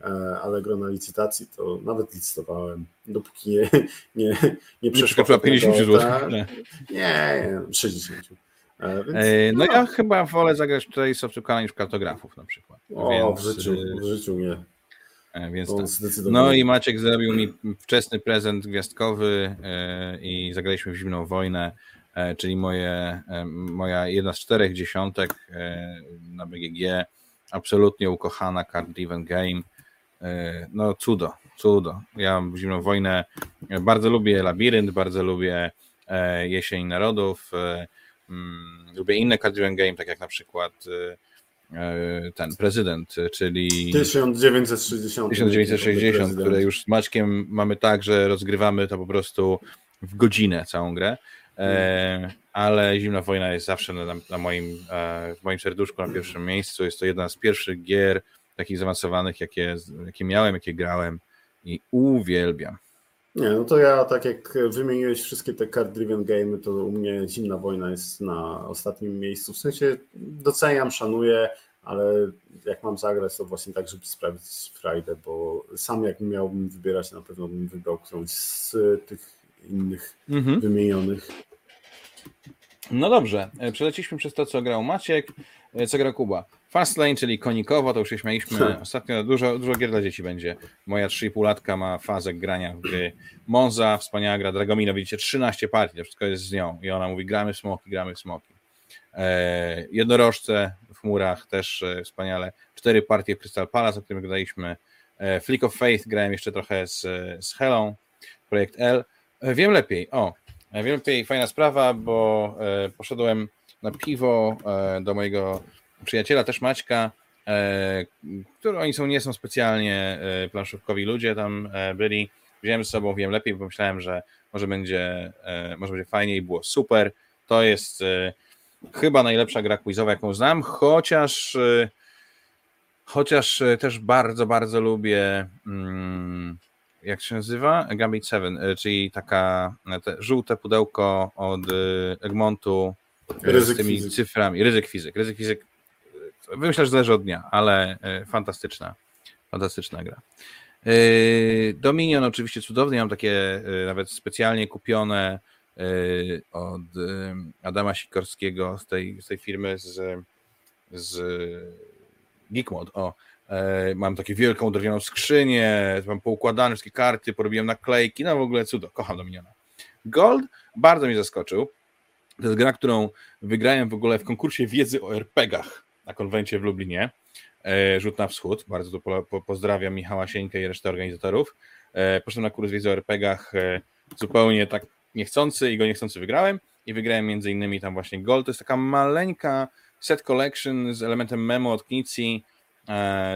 e, Allegro na licytacji, to nawet licytowałem, dopóki nie, nie, nie przeszło. 50 zł. Nie, nie, 60. E, więc, no, no, ja chyba wolę zagrać tutaj Software niż kartografów na przykład. O, Więc, w życiu, w życiu nie. Więc tak. No i Maciek zrobił mi wczesny prezent gwiazdkowy i zagraliśmy w zimną wojnę. E, czyli moje, e, moja jedna z czterech dziesiątek e, na BGG, absolutnie ukochana card driven game. No cudo, cudo. Ja Zimną Wojnę bardzo lubię Labirynt, bardzo lubię Jesień Narodów, mm, lubię inne card driven game, tak jak na przykład ten prezydent, czyli 1960, 1960 które już z Maćkiem mamy tak, że rozgrywamy to po prostu w godzinę całą grę. E, ale Zimna Wojna jest zawsze na, na moim, e, w moim serduszku na pierwszym miejscu. Jest to jedna z pierwszych gier takich zaawansowanych, jakie, jakie miałem, jakie grałem i uwielbiam. Nie, no to ja tak jak wymieniłeś wszystkie te card-driven game, to u mnie Zimna Wojna jest na ostatnim miejscu. W sensie doceniam, szanuję, ale jak mam zagrać, to właśnie tak, żeby sprawić frajdę, bo sam jak miałbym wybierać, na pewno bym wybrał którąś z tych innych mhm. wymienionych. No dobrze, e, przeleciliśmy przez to, co grał Maciek, e, co grał Kuba. Fastlane, czyli konikowo, to już się śmialiśmy hmm. ostatnio, dużo, dużo gier dla dzieci będzie. Moja 3,5 latka ma fazę grania w gry. Monza, wspaniała gra, Dragomino, widzicie, 13 partii, to wszystko jest z nią i ona mówi gramy w smoki, gramy w smoki. E, jednorożce w chmurach też wspaniale. Cztery partie w Crystal Palace, o którym gadaliśmy. E, Flick of Faith grałem jeszcze trochę z, z Helą, projekt L. Wiem lepiej, o, E, Wielkiej fajna sprawa, bo e, poszedłem na piwo e, do mojego przyjaciela, też Maćka, który oni są, nie są specjalnie planszówkowi ludzie tam byli. Wziąłem z sobą, wiem lepiej, bo myślałem, że może będzie, może będzie fajnie i było super. To jest chyba najlepsza gra quizowa, jaką znam, chociaż chociaż też bardzo, bardzo lubię mm, jak się nazywa? Gambit 7, e, czyli taka e, te żółte pudełko od e, Egmontu ryzyk z tymi fizyk. cyframi. Ryzyk fizyk. Ryzyk fizyk. Myślę, że zależy od dnia, ale fantastyczna, fantastyczna gra. Dominion oczywiście cudowny, ja mam takie nawet specjalnie kupione od Adama Sikorskiego z tej, z tej firmy z, z Geekmod. O, mam takie wielką drewnianą skrzynię, mam poukładane wszystkie karty, porobiłem naklejki, no w ogóle cudo, kocham Dominiona. Gold bardzo mnie zaskoczył. To jest gra, którą wygrałem w ogóle w konkursie wiedzy o RPGach na konwencie w Lublinie. E, rzut na wschód. Bardzo tu po, po, pozdrawiam Michała Sieńkę i resztę organizatorów. E, poszedłem na kurs wiedzy o RPGach zupełnie tak niechcący i go niechcący wygrałem i wygrałem między innymi tam właśnie Gold. To jest taka maleńka set collection z elementem memo od Knicji, E,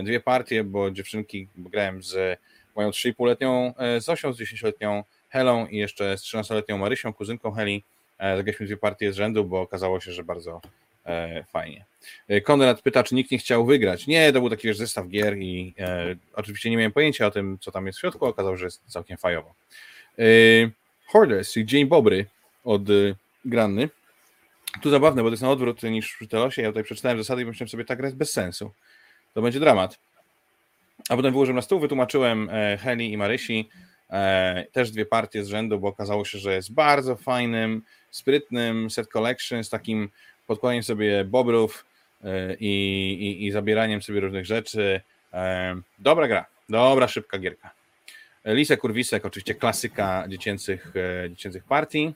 dwie partie, bo dziewczynki grałem z moją 3,5-letnią e, Zosią, z 10-letnią Helą i jeszcze z 13-letnią Marysią, kuzynką Heli. E, zagraliśmy dwie partie z rzędu, bo okazało się, że bardzo fajnie. Konrad pyta, czy nikt nie chciał wygrać. Nie, to był taki już zestaw gier i e, oczywiście nie miałem pojęcia o tym, co tam jest w środku, okazało się, że jest całkiem fajowo. E, Hoarders, czyli Dzień Bobry od Granny. Tu zabawne, bo to jest na odwrót niż przy Telosie. Ja tutaj przeczytałem zasady i myślałem sobie, ta gra jest bez sensu to będzie dramat. a potem wyłożyłem na stół, wytłumaczyłem e, Heli i Marysi e, też dwie partie z rzędu, bo okazało się, że jest bardzo fajnym, sprytnym set collection z takim podkładaniem sobie bobrów e, i, i, i zabieraniem sobie różnych rzeczy. Dobra gra, dobra, szybka gierka. Lisek Kurwisek, oczywiście klasyka dziecięcych, dziecięcych partii.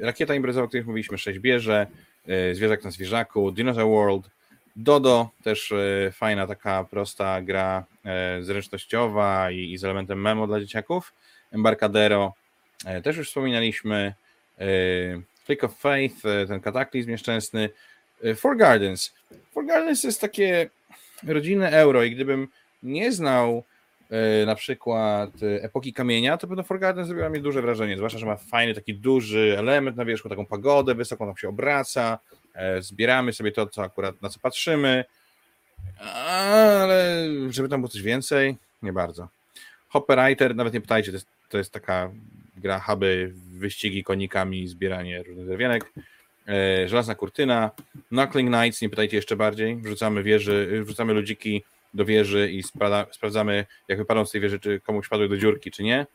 Rakieta imprezowa, o której mówiliśmy, 6 bierze, Zwierzak na zwierzaku, Dinosaur World, Dodo, też e, fajna taka prosta gra e, zręcznościowa i, z elementem memo dla dzieciaków. Embarcadero, e, też już wspominaliśmy. Flick of Faith, ten kataklizm nieszczęsny. Four Gardens. Four Gardens jest takie rodzinne euro i gdybym nie znał na przykład epoki kamienia, to pewno Four Gardens zrobiła mi duże wrażenie, zwłaszcza, że ma fajny taki duży element na wierzchu, taką pagodę wysoką, tam się obraca, E, zbieramy sobie to, co akurat na co patrzymy, ale żeby tam było coś więcej, nie bardzo. Hopperiter, nawet nie pytajcie, to jest, to jest taka gra huby, wyścigi konikami, zbieranie różnych drewienek. E, żelazna kurtyna, Knuckling Knights, nie pytajcie jeszcze bardziej. Wrzucamy wieży, wrzucamy ludziki do wieży i sprawdzamy, jak wypadną z tej wieży, czy komuś padły do dziurki, czy nie.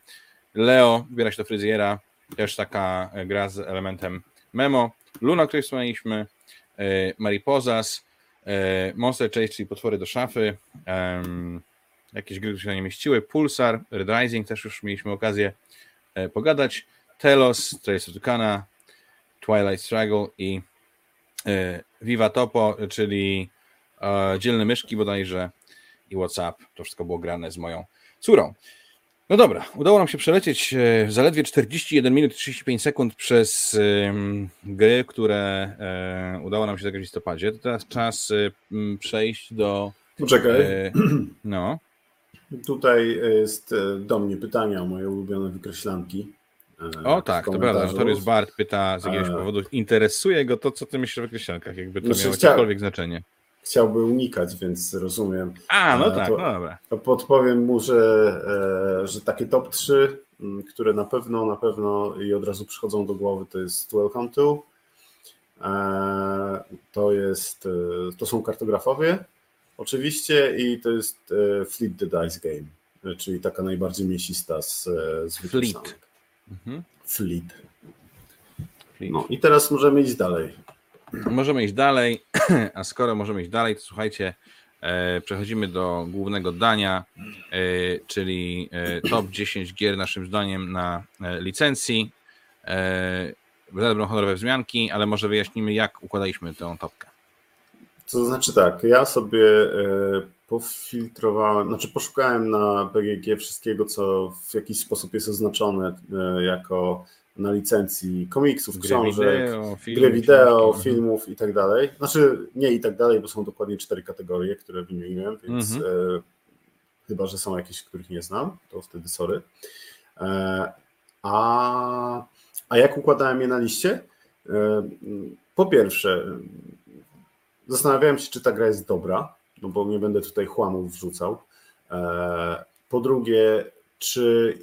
Leo wybiera się do fryzjera, też taka gra z elementem memo. Luna, o której wspomnieliśmy, e, Mariposas, e, Monster Chase, czyli potwory do szafy, jakieś gry, które się na nie mieściły, Pulsar, Red Rising, też już mieliśmy okazję e, pogadać, Telos, Trace of Tucana, Twilight Struggle i Viva Topo, czyli Dzielne Myszki bodajże i WhatsApp. To wszystko było grane z moją córą. No dobra, udało nam się przelecieć e, zaledwie 41 minut i 35 sekund przez gry, które e, udało nam się zagrać w listopadzie. To teraz czas e, przejść do. Poczekaj. No. Tutaj jest do mnie pytanie o moje ulubione wykreślanki. O tak, to prawda. Notorious Bart pyta z jakiegoś powodu, interesuje go to, co ty myślisz o wykreślankach, jakby to znaczy, miało jakiekolwiek znaczenie chciałby unikać, więc rozumiem. A, no tak, to, no dobra. To podpowiem mu, że, e, że takie top 3, które na pewno, na pewno i od razu przychodzą do głowy, to jest Welcome to, e, to jest, e, to są kartografowie oczywiście i to jest Fleet the Dice Game, czyli taka najbardziej mięsista z, z Fleet. Mhm. Fleet. Fleet. No i teraz możemy iść dalej. Możemy iść dalej, a skoro możemy iść dalej, to słuchajcie, e, przechodzimy do głównego dania, e, czyli e, top 10 gier naszym zdaniem na licencji. Będą honorowe wzmianki, ale może wyjaśnimy, jak układaliśmy tę topkę. To znaczy tak, ja sobie pofiltrowałem, znaczy poszukałem na BGG wszystkiego, co w jakiś sposób jest oznaczone jako na licencji komiksów, gry książek, wideo, film, gry wideo, książki. Mhm. filmów i tak dalej. Znaczy nie i tak dalej, bo są dokładnie cztery kategorie, które wymieniłem, więc mm -hmm. e, chyba, że są jakieś, których nie znam, to wtedy sorry. E, a, a jak układałem je na liście? E, po pierwsze, zastanawiałem się, czy ta gra jest dobra, no bo nie będę tutaj chłamów wrzucał. E, po drugie, czy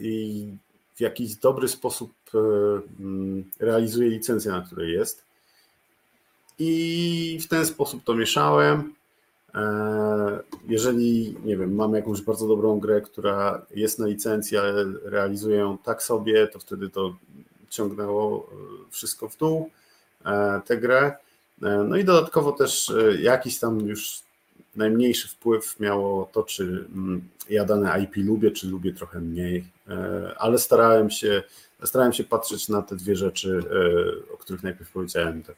w jakiś dobry sposób e, mm, realizuje licencję, na której jest. I w ten sposób to mieszałem. E, jeżeli, nie wiem, mam jakąś bardzo dobrą grę, która jest na licencji, ale realizuję ją tak sobie, to wtedy to ciągnęło e, wszystko w dół, tę grę. No i dodatkowo też jakiś tam już najmniejszy wpływ miało to, czy mm, ja dane IP lubię, czy lubię trochę mniej, e, ale starałem się, starałem się patrzeć na te dwie rzeczy, e, o których najpierw powiedziałem, tak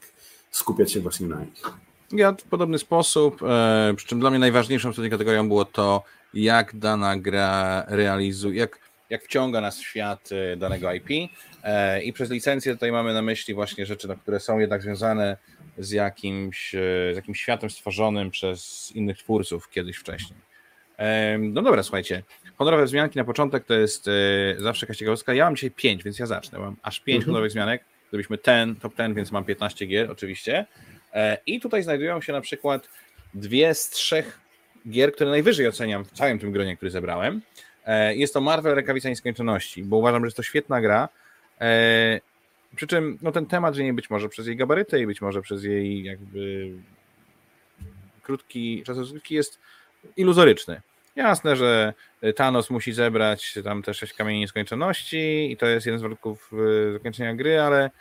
skupiać się właśnie na nich. Ja w podobny sposób, e, przy czym dla mnie najważniejszą wtedy kategorią było to, jak dana gra realizuje, jak, jak wciąga nas w świat danego IP i przez licencję tutaj mamy na myśli właśnie rzeczy, które są jednak związane z jakimś, z jakimś światem stworzonym przez innych twórców kiedyś wcześniej. No dobra, słuchajcie. Honorowe wzmianki na początek to jest e, zawsze jakaś ciekawostka. Ja mam dzisiaj pięć, więc ja zacznę. Mam aż pięć mhm. honorowych wzmianek. Zrobiliśmy ten, top ten, więc mam 15 gier oczywiście. E, I tutaj znajdują się na przykład dwie z trzech gier, które najwyżej oceniam w całym tym gronie, który zebrałem. E, jest to Marvel Rękawica Nieskończoności, bo uważam, że jest to świetna gra. Przy czym no, ten temat, że nie być może przez jej gabaryty i być może przez jej jakby krótki czas rozgrywki jest iluzoryczny. Jasne, że Thanos musi zebrać tam te sześć kamieni nieskończoności i to jest jeden z warunków e, zakończenia gry, ale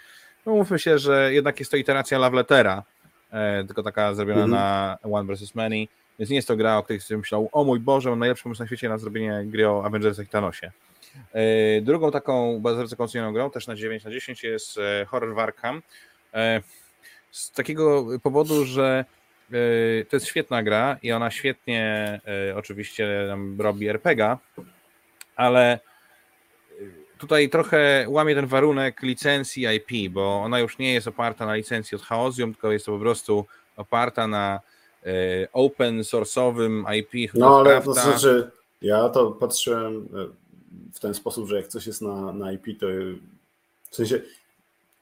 no mówmy się, że jednak jest to iteracja Love Lettera, e, tylko taka zrobiona Mhm. na One vs. Many, więc nie jest to gra, o której sobie myślał, o mój Boże, mam najlepszy pomysł na świecie na zrobienie gry o Avengersach i Thanosie. E, Drugą taką bardzo recenzowaną grą, też na 9 na 10 jest e, Horror Warkham. E, Z takiego powodu, że to jest świetna gra i ona świetnie oczywiście robi RPGa, ale tutaj trochę łamie ten warunek licencji IP, bo ona już nie jest oparta na licencji od Chaosium, tylko jest to po prostu oparta na open source'owym IP. No ale to znaczy, ja to patrzyłem e, w ten sposób, że jak coś jest na, na IP, to e, w sensie,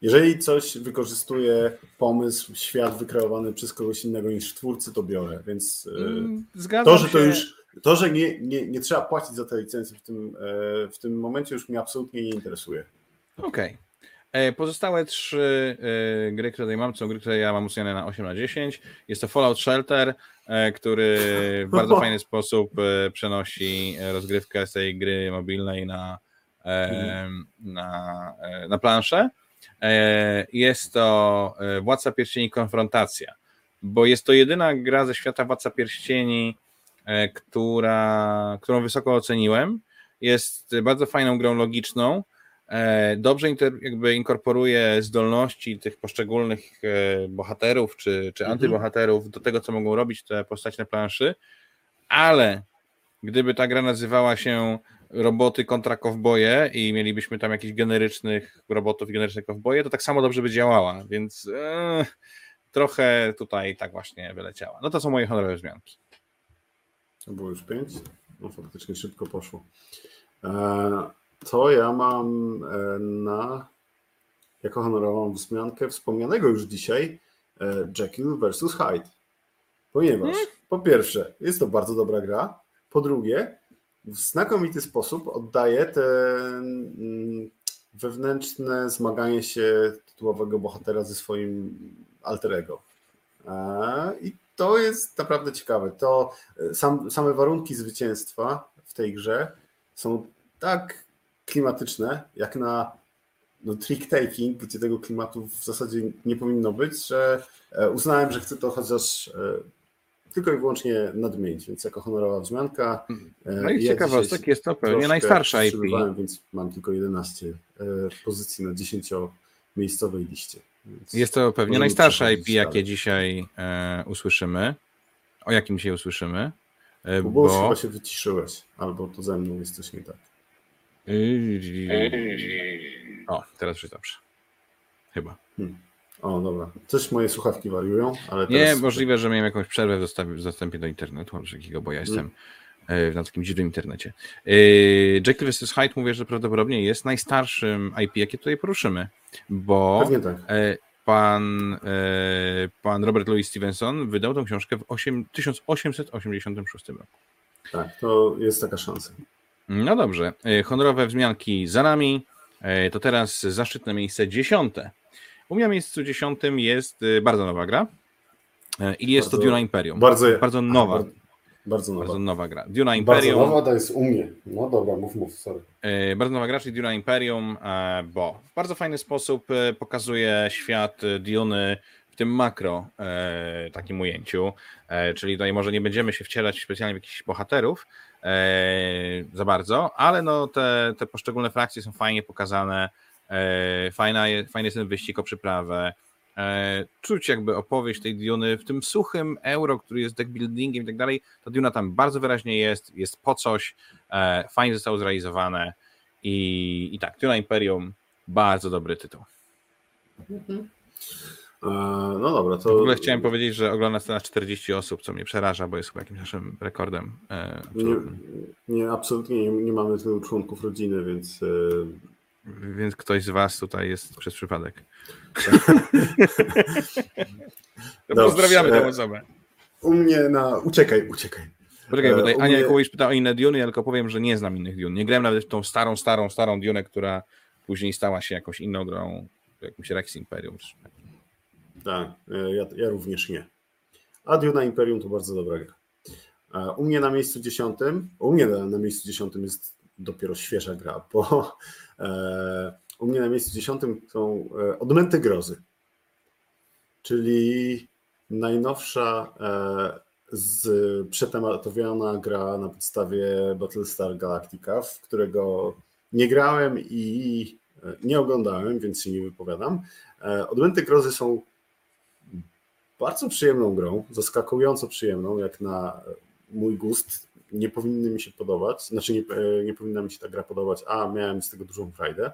jeżeli coś wykorzystuje pomysł, świat wykreowany przez kogoś innego niż twórcy, to biorę, więc e, Mm, Zgadzam to, że się. to już, to, że nie, nie, nie trzeba płacić za te licencje w tym, e, w tym momencie już mnie absolutnie nie interesuje. Okej. E, Pozostałe trzy e, gry, które tutaj mam, są gry, które ja mam ocenione na 8 na 10. Jest to Fallout Shelter, e, który w bardzo fajny sposób e, przenosi e, rozgrywkę z tej gry mobilnej na, e, na, e, na planszę. E, Jest to e, Władca Pierścieni Konfrontacja, bo jest to jedyna gra ze świata Władca Pierścieni, e, która, którą wysoko oceniłem. Jest bardzo fajną grą logiczną, e, dobrze inter, jakby inkorporuje zdolności tych poszczególnych e, bohaterów czy, czy Mhm. antybohaterów do tego, co mogą robić te postacie na planszy, ale gdyby ta gra nazywała się roboty kontra kowboje i mielibyśmy tam jakichś generycznych robotów i generyczne kowboje, to tak samo dobrze by działała, więc e, trochę tutaj tak właśnie wyleciała. No to są moje honorowe wzmianki. To było już pięć. No faktycznie szybko poszło. E, To ja mam e, na jako honorową wzmiankę wspomnianego już dzisiaj e, Jekyll vs. Hyde. Ponieważ po pierwsze jest to bardzo dobra gra, po drugie w znakomity sposób oddaje te mm, wewnętrzne zmaganie się tytułowego bohatera ze swoim alter ego. E, I to jest naprawdę ciekawe. To sam, same warunki zwycięstwa w tej grze są tak klimatyczne, jak na no, trick taking, gdzie tego klimatu w zasadzie nie powinno być, że e, uznałem, że chcę to chociaż e, tylko i wyłącznie nadmienić, więc jako honorowa wzmianka. e, No i ja ciekawostek jest to pewnie najstarsza IP. Więc mam tylko 11 e, pozycji na 10-miejscowej liście. Więc Jest to pewnie najstarsza IP, jakie dalej. dzisiaj e, usłyszymy. O jakim dzisiaj usłyszymy? E, Bo, bo bo... chyba się wyciszyłeś, albo to ze mną jest coś nie tak. O, teraz już dobrze. Chyba. O, dobra. Coś moje słuchawki wariują, ale Nie, teraz... możliwe, że miałem jakąś przerwę w dostępie, w dostępie do internetu, albo takiego, bo ja jestem e, na takim dziwnym internecie. E, Jekyll vs. Hyde mówię, że prawdopodobnie jest najstarszym IP, jakie tutaj poruszymy, bo tak. e, pan, e, pan Robert Louis Stevenson wydał tą książkę w 8, 1886 roku. Tak, to jest taka szansa. No dobrze, e, honorowe wzmianki za nami. E, To teraz zaszczytne miejsce dziesiąte. U mnie na miejscu dziesiątym jest e, bardzo nowa gra i jest to Bardzo- Duna Imperium. Bardzo, Bardzo nowa, Bardzo, bardzo nowa. bardzo nowa gra. Duna Bardzo Imperium, nowa to jest u mnie. No dobra, mów, mów, sorry. bardzo nowa gra, czyli Duna Imperium, bo w bardzo fajny sposób pokazuje świat Duny w tym makro takim ujęciu, czyli tutaj może nie będziemy się wcielać specjalnie w jakichś bohaterów za bardzo, ale no te, te poszczególne frakcje są fajnie pokazane, e, fajna, je- fajny jest ten wyścig o przyprawę, e, czuć jakby opowieść tej Duny w tym suchym euro, który jest deckbuildingiem i tak dalej, ta Duna tam bardzo wyraźnie jest, jest po coś, e, fajnie zostało zrealizowane i, i tak, Duna Imperium, bardzo dobry tytuł. E, no dobra, to... W ogóle chciałem powiedzieć, że ogląda nas teraz 40 osób, co mnie przeraża, bo jest chyba jakimś naszym rekordem. e, Nie, nie, absolutnie nie, nie mamy tylu członków rodziny, więc... e, Więc ktoś z Was tutaj jest przez przypadek. To Dobrze. Pozdrawiamy tę osobę. U mnie na... Uciekaj, uciekaj. Poczekaj, bo tutaj E, Ania mnie- Kołowisz pyta o inne Duny, ja tylko powiem, że nie znam innych Dun. Nie grałem nawet w tą starą, starą, starą Dunę, która później stała się jakąś inną grą, jakimś Rex Imperium. czy- Tak, e, ja, ja również nie. A Duna Imperium to bardzo dobra gra. U mnie na miejscu dziesiątym, u mnie na, na miejscu dziesiątym jest dopiero świeża gra, bo e, u mnie na miejscu dziesiątym są e, Odmęty Grozy, czyli najnowsza e, z przetematowiona gra na podstawie Battlestar Galactica, w którego nie grałem i e, nie oglądałem, więc się nie wypowiadam. E, Odmęty Grozy są bardzo przyjemną grą, zaskakująco przyjemną, jak na mój gust. Nie powinny mi się podobać, znaczy nie, e, nie powinna mi się ta gra podobać, a miałem z tego dużą frajdę.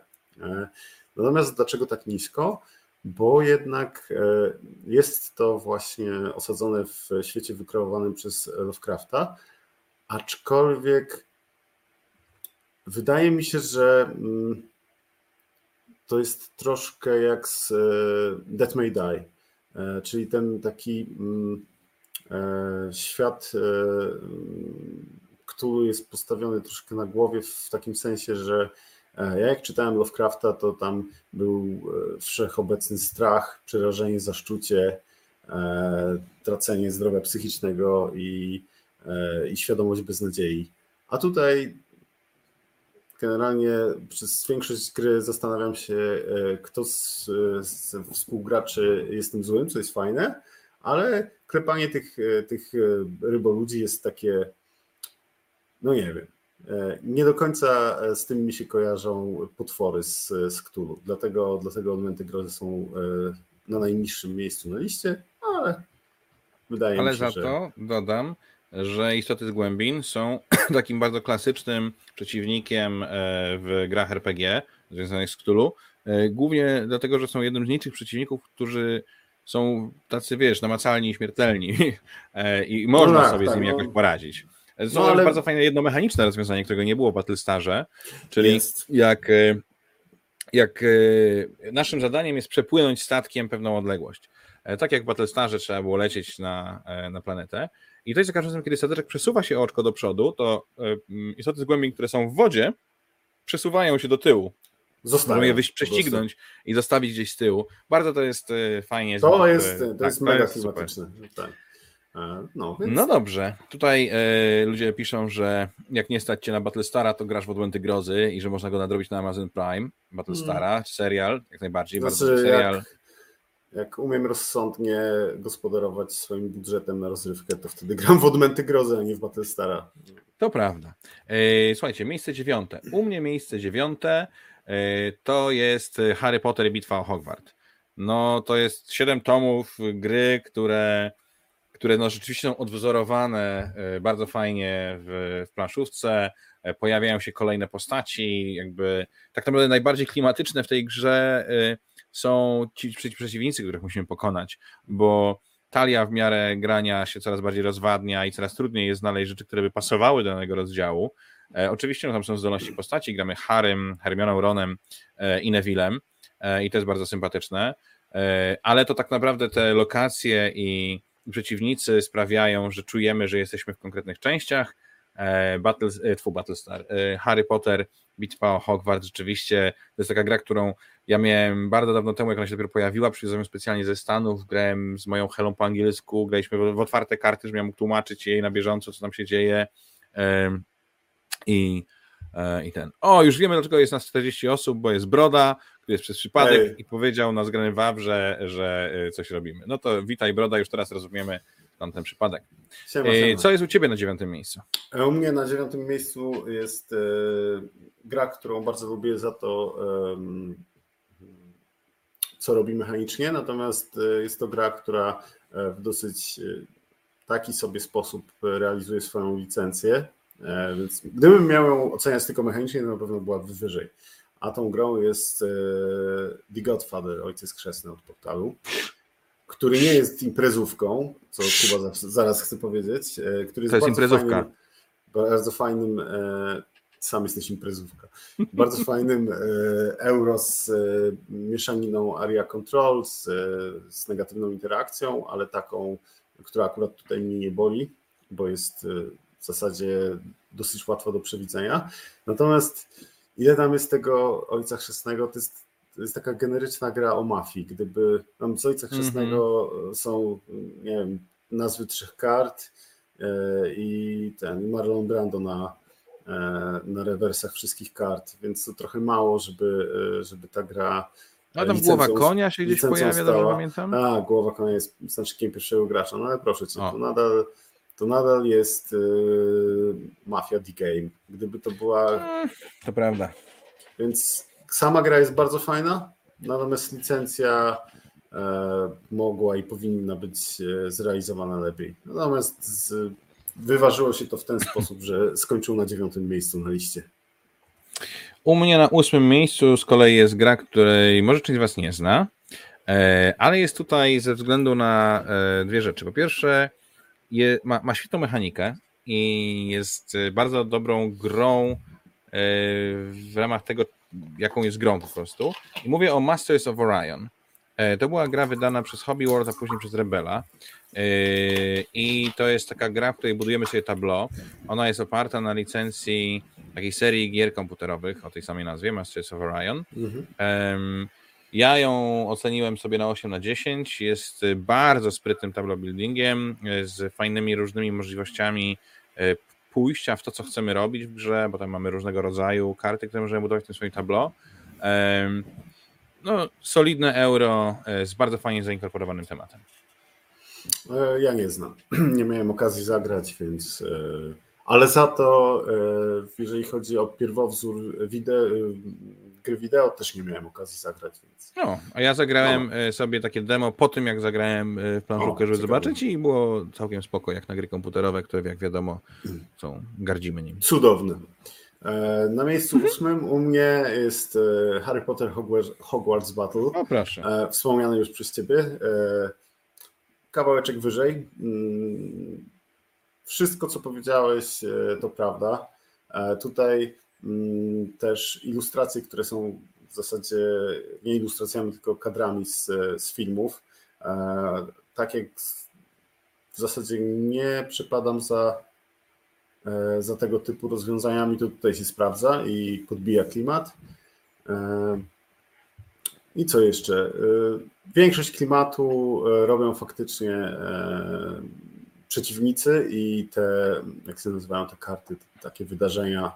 Natomiast dlaczego tak nisko? bo jednak e, jest to właśnie osadzone w świecie wykreowanym przez Lovecrafta, aczkolwiek wydaje mi się, że mm, to jest troszkę jak z e, Death May Die, e, czyli ten taki mm, świat, który jest postawiony troszkę na głowie w takim sensie, że E, ja jak czytałem Lovecrafta, to tam był e, wszechobecny strach, przerażenie, zaszczucie, e, tracenie zdrowia psychicznego i, i świadomość beznadziei. A tutaj generalnie przez większość gry zastanawiam się, kto z, z współgraczy jest tym złym, co jest fajne, ale klepanie tych, tych ryboludzi jest takie, no nie wiem, E, nie do końca e, z tym mi się kojarzą potwory z, z Cthulhu, dlatego, dlatego elementy grozy są e, na najniższym miejscu na liście, ale wydaje ale mi się, że... Ale za to dodam, że istoty z głębin są takim bardzo klasycznym przeciwnikiem w grach RPG związanych z Cthulhu, głównie dlatego, że są jednym z nielicznych przeciwników, którzy są tacy, wiesz, namacalni i śmiertelni i można no tak, sobie tak, z nimi no. jakoś poradzić. Są no, ale... bardzo fajne jednomechaniczne rozwiązanie, którego nie było w Battlestarze, czyli jest. jak, e, jak e, naszym zadaniem jest przepłynąć statkiem pewną odległość. E, tak jak w Battlestarze trzeba było lecieć na, na planetę. I to jest za każdym razem, kiedy stateczek przesuwa się oczko do przodu, to istoty z głębin, które są w wodzie, przesuwają się do tyłu. Zostają. je prześcignąć i zostawić gdzieś z tyłu. Bardzo to jest fajnie. To jest, to tak, jest mega jest klimatyczne. Tak. E, no, więc... no dobrze. Tutaj e, ludzie piszą, że jak nie stać cię na Battlestara, to grasz w Odłęty Grozy i że można go nadrobić na Amazon Prime. Battlestara, mm. serial, jak najbardziej, znaczy, serial. Jak, jak, umiem rozsądnie gospodarować swoim budżetem na rozrywkę, to wtedy gram w Odmęty Grozy, a nie w Battlestara. To prawda. E, słuchajcie, miejsce dziewiąte. U mnie miejsce dziewiąte to jest Harry Potter i Bitwa o Hogwart. No to jest siedem tomów gry, które które no rzeczywiście są odwzorowane e, bardzo fajnie w, w planszówce, e, pojawiają się kolejne postaci, jakby tak naprawdę najbardziej klimatyczne w tej grze e, są ci przeciwnicy, których musimy pokonać, bo talia w miarę grania się coraz bardziej rozwadnia i coraz trudniej jest znaleźć rzeczy, które by pasowały do danego rozdziału. Oczywiście no, tam są zdolności postaci, gramy Harrym, Hermioną, Ronem i Nevillem i to jest bardzo sympatyczne, ale to tak naprawdę te lokacje i przeciwnicy sprawiają, że czujemy, że jesteśmy w konkretnych częściach. E, Battle, e, Battlestar, e, Harry Potter, Bitwa o Hogwarts, rzeczywiście to jest taka gra, którą ja miałem bardzo dawno temu, jak ona się dopiero pojawiła, przywiozłem specjalnie ze Stanów, grałem z moją Helą po angielsku, graliśmy w otwarte karty, żebym mógł tłumaczyć jej na bieżąco, co tam się dzieje i, i ten. O, już wiemy, dlaczego jest nas 40 osób, bo jest Broda, jest przez przypadek Ej. i powiedział na zgranym Wawrze, że e, coś robimy. No to witaj Broda, już teraz rozumiemy ten przypadek. Siema, e, siema. Co jest u Ciebie na dziewiątym miejscu? E, u mnie na dziewiątym miejscu jest gra, którą bardzo lubię za to, co robi mechanicznie, natomiast jest to gra, która w dosyć taki sobie sposób realizuje swoją licencję, więc gdybym miał ją oceniać tylko mechanicznie, to na pewno byłaby wyżej a tą grą jest e, The Godfather, Ojciec Chrzestny od portalu, który nie jest imprezówką, co Kuba zaraz chce powiedzieć, e, który jest, to jest bardzo imprezówka. Fajnym, bardzo fajnym, e, sam jesteś imprezówka, bardzo fajnym euro z mieszaniną area control, z, z negatywną interakcją, ale taką, która akurat tutaj mnie nie boli, bo jest w zasadzie dosyć łatwo do przewidzenia. Natomiast ile tam jest tego Ojca Chrzestnego, to jest, to jest taka generyczna gra o mafii. Gdyby tam z Ojca Chrzestnego mm -hmm. są, nie wiem, nazwy trzech kart, i ten Marlon Brando na, na rewersach wszystkich kart, więc to trochę mało, żeby, żeby ta gra a tam głowa konia się gdzieś pojawia, stała. dobrze pamiętam? A, głowa konia jest znaczkiem pierwszego gracza, no ale proszę cię, to nadal, to nadal jest yy, Mafia The Game. Gdyby to była... To prawda. Więc sama gra jest bardzo fajna, natomiast licencja e, mogła i powinna być e, zrealizowana lepiej. Natomiast z, wyważyło się to w ten sposób, że skończył na dziewiątym miejscu na liście. U mnie na ósmym miejscu z kolei jest gra, której może część z Was nie zna, e, ale jest tutaj ze względu na e, dwie rzeczy. Po pierwsze, je, ma, ma świetną mechanikę i jest bardzo dobrą grą e, w ramach tego, jaką jest grą po prostu. I mówię o Masters of Orion. To była gra wydana przez Hobby World, a później przez Rebela. I to jest taka gra, w której budujemy sobie tableau. Ona jest oparta na licencji takiej serii gier komputerowych o tej samej nazwie, Masters of Orion. Mhm. Ja ją oceniłem sobie na 8 na 10. Jest bardzo sprytnym tableau buildingiem, z fajnymi różnymi możliwościami e, pójścia w to, co chcemy robić w grze, bo tam mamy różnego rodzaju karty, które możemy budować w tym swoim tableau. No, solidne euro z bardzo fajnie zainkorporowanym tematem. E, ja nie znam. Nie miałem okazji zagrać, więc ale za to, e, jeżeli chodzi o pierwowzór wideo, gry wideo, też nie miałem okazji zagrać. Więc... No, a ja zagrałem no. sobie takie demo po tym, jak zagrałem e, w planszówkę, żeby zobaczyć i było całkiem spoko, jak na gry komputerowe, które jak wiadomo są, gardzimy nimi. Cudowne. Na miejscu ósmym u mnie jest Harry Potter Hogwarts, Hogwarts Battle. O proszę. Wspomniany już przez ciebie. Kawałeczek wyżej mm, wszystko, co powiedziałeś, e, to prawda. E, tutaj mm, też ilustracje, które są w zasadzie nie ilustracjami, tylko kadrami z, z filmów. E, tak jak w zasadzie nie przepadam za, za tego typu rozwiązaniami, to tutaj się sprawdza i podbija klimat. I co jeszcze? Większość klimatu robią faktycznie przeciwnicy i te, jak się nazywają te karty, takie wydarzenia.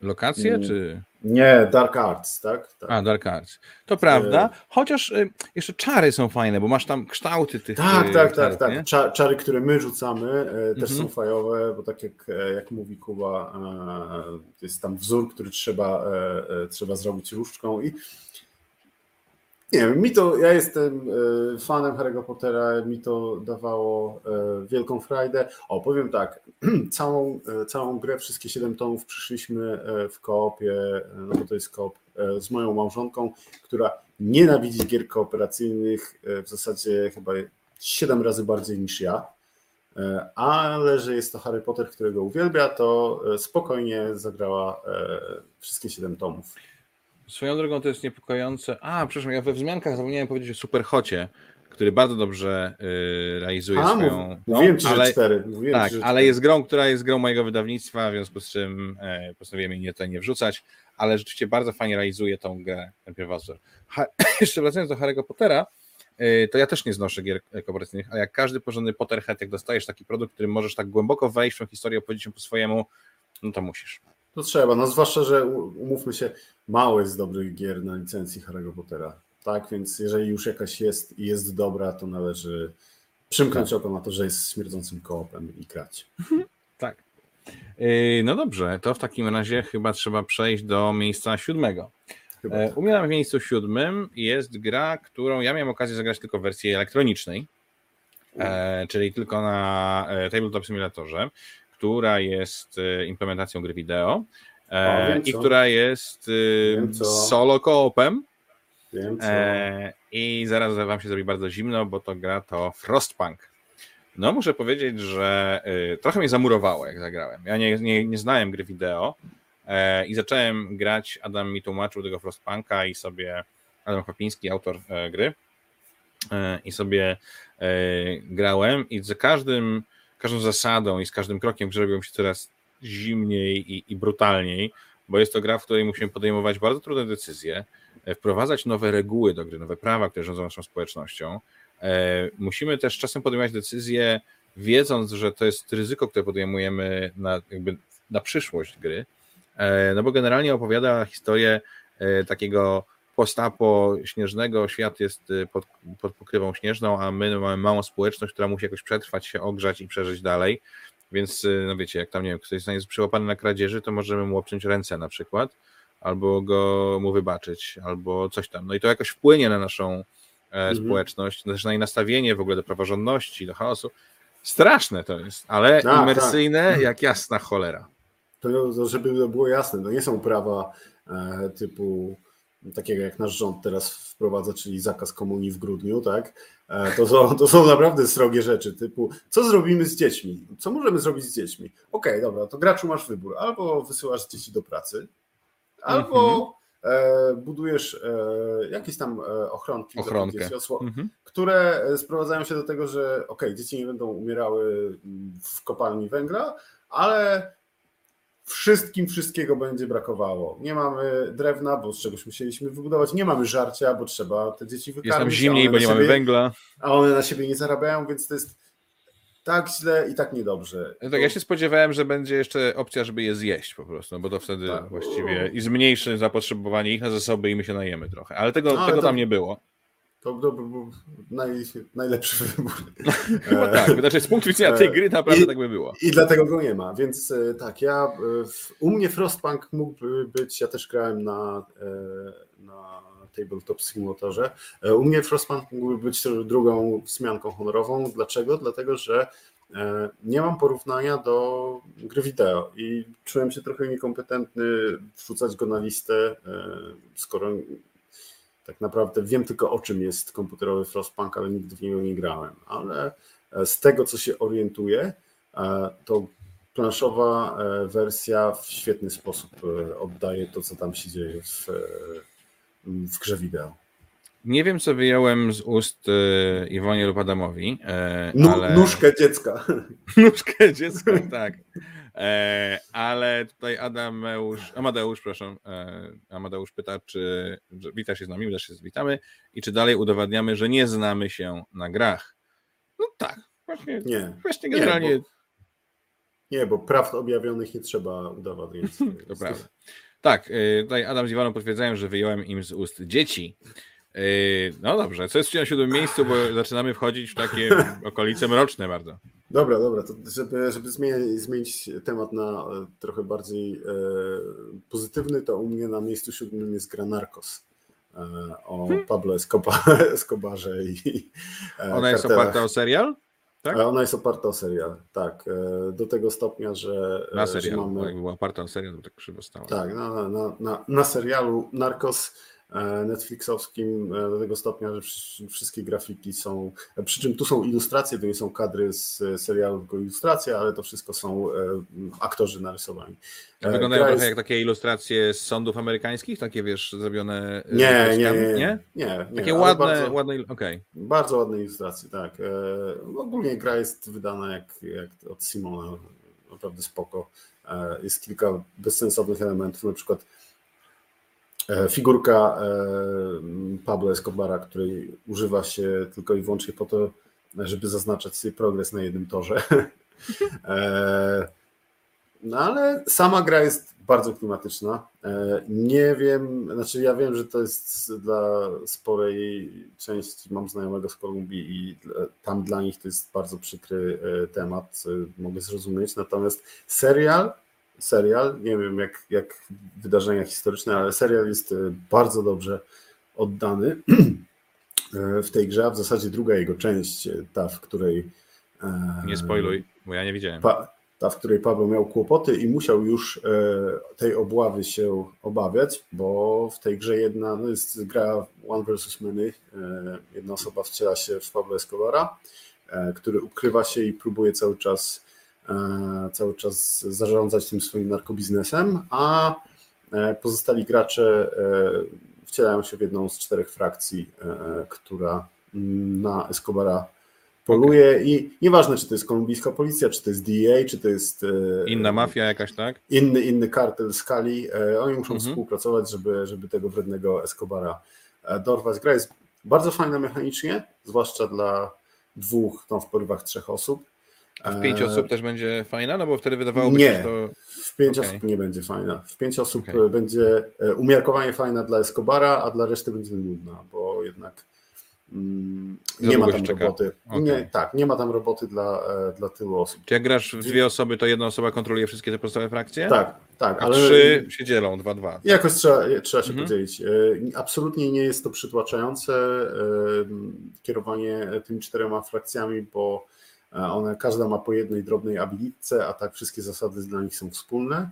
Lokacje mm, czy? Nie, Dark Arts, tak? tak. A, Dark Arts. To prawda, chociaż y, jeszcze czary są fajne, bo masz tam kształty tych. Tak, tak, tak, tak. Czary, które my rzucamy, też mhm. są fajowe, bo tak jak, jak mówi Kuba, jest tam wzór, który trzeba, trzeba zrobić różdżką i nie wiem, mi to, ja jestem e, fanem Harry'ego Pottera, mi to dawało e, wielką frajdę. O, powiem tak, całą, e, całą grę, wszystkie 7 tomów przyszliśmy w koopie, no bo to jest koop z moją małżonką, która nienawidzi gier kooperacyjnych w zasadzie chyba 7 razy bardziej niż ja. Ale że jest to Harry Potter, którego uwielbia, to spokojnie zagrała wszystkie 7 tomów. Swoją drogą to jest niepokojące. A, przepraszam, ja we wzmiankach zapomniałem powiedzieć o Superhocie, który bardzo dobrze y, realizuje A, swoją. Mówiłem ci, ale, że cztery. Mówiłem tak, ci, że ale jest grą, która jest grą mojego wydawnictwa, w związku z czym e, postanowiłem jej tutaj nie wrzucać, ale rzeczywiście bardzo fajnie realizuje tą grę, ten pierwowzór. jeszcze wracając do Harry'ego Pottera, y, to ja też nie znoszę gier kooperacyjnych, ale jak każdy porządny Potterhead, jak dostajesz taki produkt, który możesz tak głęboko wejść w tą historię, opowiedzieć ją po swojemu, no to musisz. To trzeba, no zwłaszcza, że umówmy się, mało jest dobrych gier na licencji Harry'ego Pottera. Tak, więc jeżeli już jakaś jest i jest dobra, to należy przymknąć tak. oko na to, że jest śmierdzącym koopem i grać. tak. Yy, no dobrze, to w takim razie chyba trzeba przejść do miejsca siódmego. Chyba e, tak. U mnie na miejscu siódmym jest gra, którą ja miałem okazję zagrać tylko w wersji elektronicznej, e, czyli tylko na e, Tabletop Simulatorze która jest e, implementacją gry wideo e, i która jest e, solo koopem. I zaraz wam się zrobi bardzo zimno, bo to gra to Frostpunk. No muszę powiedzieć, że trochę mnie zamurowało, jak zagrałem. Ja nie, nie, nie znałem gry wideo i zacząłem grać, Adam mi tłumaczył tego Frostpunka i sobie, Adam Papiński, autor gry, i sobie grałem i za każdym każdą zasadą i z każdym krokiem robią się coraz zimniej i, i brutalniej, bo jest to gra, w której musimy podejmować bardzo trudne decyzje, e, wprowadzać nowe reguły do gry, nowe prawa, które rządzą naszą społecznością. E, musimy też czasem podejmować decyzje wiedząc, że to jest ryzyko, które podejmujemy na, jakby na przyszłość gry, e, no bo generalnie opowiada historię takiego postapo śnieżnego, świat jest pod, pod pokrywą śnieżną, a my mamy małą społeczność, która musi jakoś przetrwać się, ogrzać i przeżyć dalej. Więc, no wiecie, jak tam, nie wiem, ktoś jest przyłapany na kradzieży, to możemy mu obciąć ręce na przykład, albo go mu wybaczyć, albo coś tam. No i to jakoś wpłynie na naszą mhm. społeczność, też na jej nastawienie w ogóle do praworządności, do chaosu. Straszne to jest, ale tak, imersyjne tak. jak jasna cholera. To, żeby było jasne, to nie są prawa e, typu takiego jak nasz rząd teraz wprowadza, czyli zakaz komunii w grudniu, tak? E, to są, to są naprawdę srogie rzeczy, typu co zrobimy z dziećmi? Co możemy zrobić z dziećmi? Okej, okay, dobra, to graczu masz wybór. Albo wysyłasz dzieci do pracy, albo mm -hmm. budujesz e, jakieś tam ochronki, Ochronkę. Dzieci, mm -hmm. które sprowadzają się do tego, że ok, dzieci nie będą umierały w kopalni węgla, ale wszystkim wszystkiego będzie brakowało. Nie mamy drewna, bo z czegoś musieliśmy wybudować, nie mamy żarcia, bo trzeba te dzieci wykarmić. Jest nam zimniej, bo nie siebie, mamy węgla. A one na siebie nie zarabiają, więc to jest tak źle i tak niedobrze. No tak, ja się spodziewałem, że będzie jeszcze opcja, żeby je zjeść po prostu, no bo to wtedy tak. właściwie i zmniejszy zapotrzebowanie ich na zasoby i my się najemy trochę, ale tego, ale tego to... tam nie było. To, to był naj, najlepszy wybór. Chyba tak, znaczy z punktu widzenia tej gry naprawdę I, tak by było. I dlatego go nie ma, więc e, tak, ja u mnie Frostpunk mógłby być, ja też grałem na, e, na Tabletop Simulatorze, e, u mnie Frostpunk mógłby być drugą wzmianką honorową. Dlaczego? Dlatego, że nie mam porównania do gry wideo i czułem się trochę niekompetentny wrzucać go na listę, skoro tak naprawdę wiem tylko o czym jest komputerowy Frostpunk, ale nigdy w niego nie grałem. Ale e, z tego, co się orientuję, e, to planszowa e, wersja w świetny sposób oddaje to, co tam się dzieje w, w grze wideo. Nie wiem, co wyjąłem z ust Iwonie lub Adamowi. ale... Nóżkę dziecka. Nóżkę dziecka, tak. E, ale tutaj Adameusz, Amadeusz, proszę, e, Amadeusz pyta, czy wita się z nami, my też się witamy i czy dalej udowadniamy, że nie znamy się na grach. No tak, właśnie, nie, właśnie generalnie. Nie bo, nie, bo prawd objawionych nie trzeba udowadniać. to prawda. Tak, e, tutaj Adam z Iwaną potwierdzają, że wyjąłem im z ust dzieci. No dobrze, co jest w siódmym miejscu, bo zaczynamy wchodzić w takie okolice mroczne bardzo. Dobra, dobra, to żeby, żeby zmienić, zmienić temat na e, trochę bardziej e, pozytywny, to u mnie na miejscu siódmym jest gra Narcos e, o hmm. Pablo Escobarze i e, Ona jest oparta o serial? Tak? Ona jest oparta o serial, tak. E, do tego stopnia, że. Na serialu, że mamy... była oparta o serial, to tak krzywo stało. Tak, na, na, na, na serialu Narcos E, Netflixowskim e, do tego stopnia, że wszystkie grafiki są, e, przy czym tu są ilustracje, to nie są kadry z serialu, tylko ilustracje, ale to wszystko są aktorzy narysowani. Wyglądają trochę jest... jak takie ilustracje z sądów amerykańskich, takie wiesz, zrobione... Nie, nie, nie, nie, nie, Takie ładne, bardzo, ładne, okay. Bardzo ładne ilustracje, tak. Ogólnie gra jest wydana jak, jak od Simona, naprawdę spoko. Jest kilka bezsensownych elementów, na przykład E, figurka e, Pablo Escobara, której używa się tylko i wyłącznie po to, żeby zaznaczać sobie progres na jednym torze. E, no ale sama gra jest bardzo klimatyczna. Nie wiem, znaczy ja wiem, że to jest dla sporej części, mam znajomego z Kolumbii i tam dla nich to jest bardzo przykry temat, mogę zrozumieć. Natomiast serial serial. Nie wiem, jak, jak wydarzenia historyczne, ale serial jest e, bardzo dobrze oddany e, w tej grze, a w zasadzie druga jego część, e, ta, w której. Nie spoiluj, bo ja nie widziałem. ta, w której Paweł miał kłopoty i musiał już tej obławy się obawiać, bo w tej grze jedna, no jest gra One versus Many, jedna osoba wciela się w Pablo Escobara, który ukrywa się i próbuje cały czas cały czas zarządzać tym swoim narkobiznesem, a e, pozostali gracze e, wcielają się w jedną z czterech frakcji, która na Escobara poluje okay. i nieważne, czy to jest kolumbijska policja, czy to jest DEA, czy to jest... Inna mafia jakaś, tak? Inny, inny kartel skali. Oni muszą mhm. współpracować, żeby, żeby tego wrednego Escobara dorwać. Gra jest bardzo fajna mechanicznie, zwłaszcza dla dwóch, tam w porywach trzech osób. A w pięć E, osób też będzie fajna? No bo wtedy wydawałoby Nie. się, że to... W pięć Okej. osób nie będzie fajna. W pięć osób Okej. e, będzie e, umiarkowanie fajna dla Escobara, a dla reszty będzie nudna, bo jednak mm, nie ma tam roboty. Okej. Nie, tak, nie ma tam roboty dla, dla tylu osób. Czy jak grasz w dwie osoby, to jedna osoba kontroluje wszystkie te podstawowe frakcje? Tak, tak, A ale trzy się dzielą, dwa, dwa. jakoś trzeba, trzeba się Mhm. podzielić. Absolutnie nie jest to przytłaczające kierowanie tymi czterema frakcjami, bo one, każda ma po jednej drobnej abilitce, a tak wszystkie zasady dla nich są wspólne.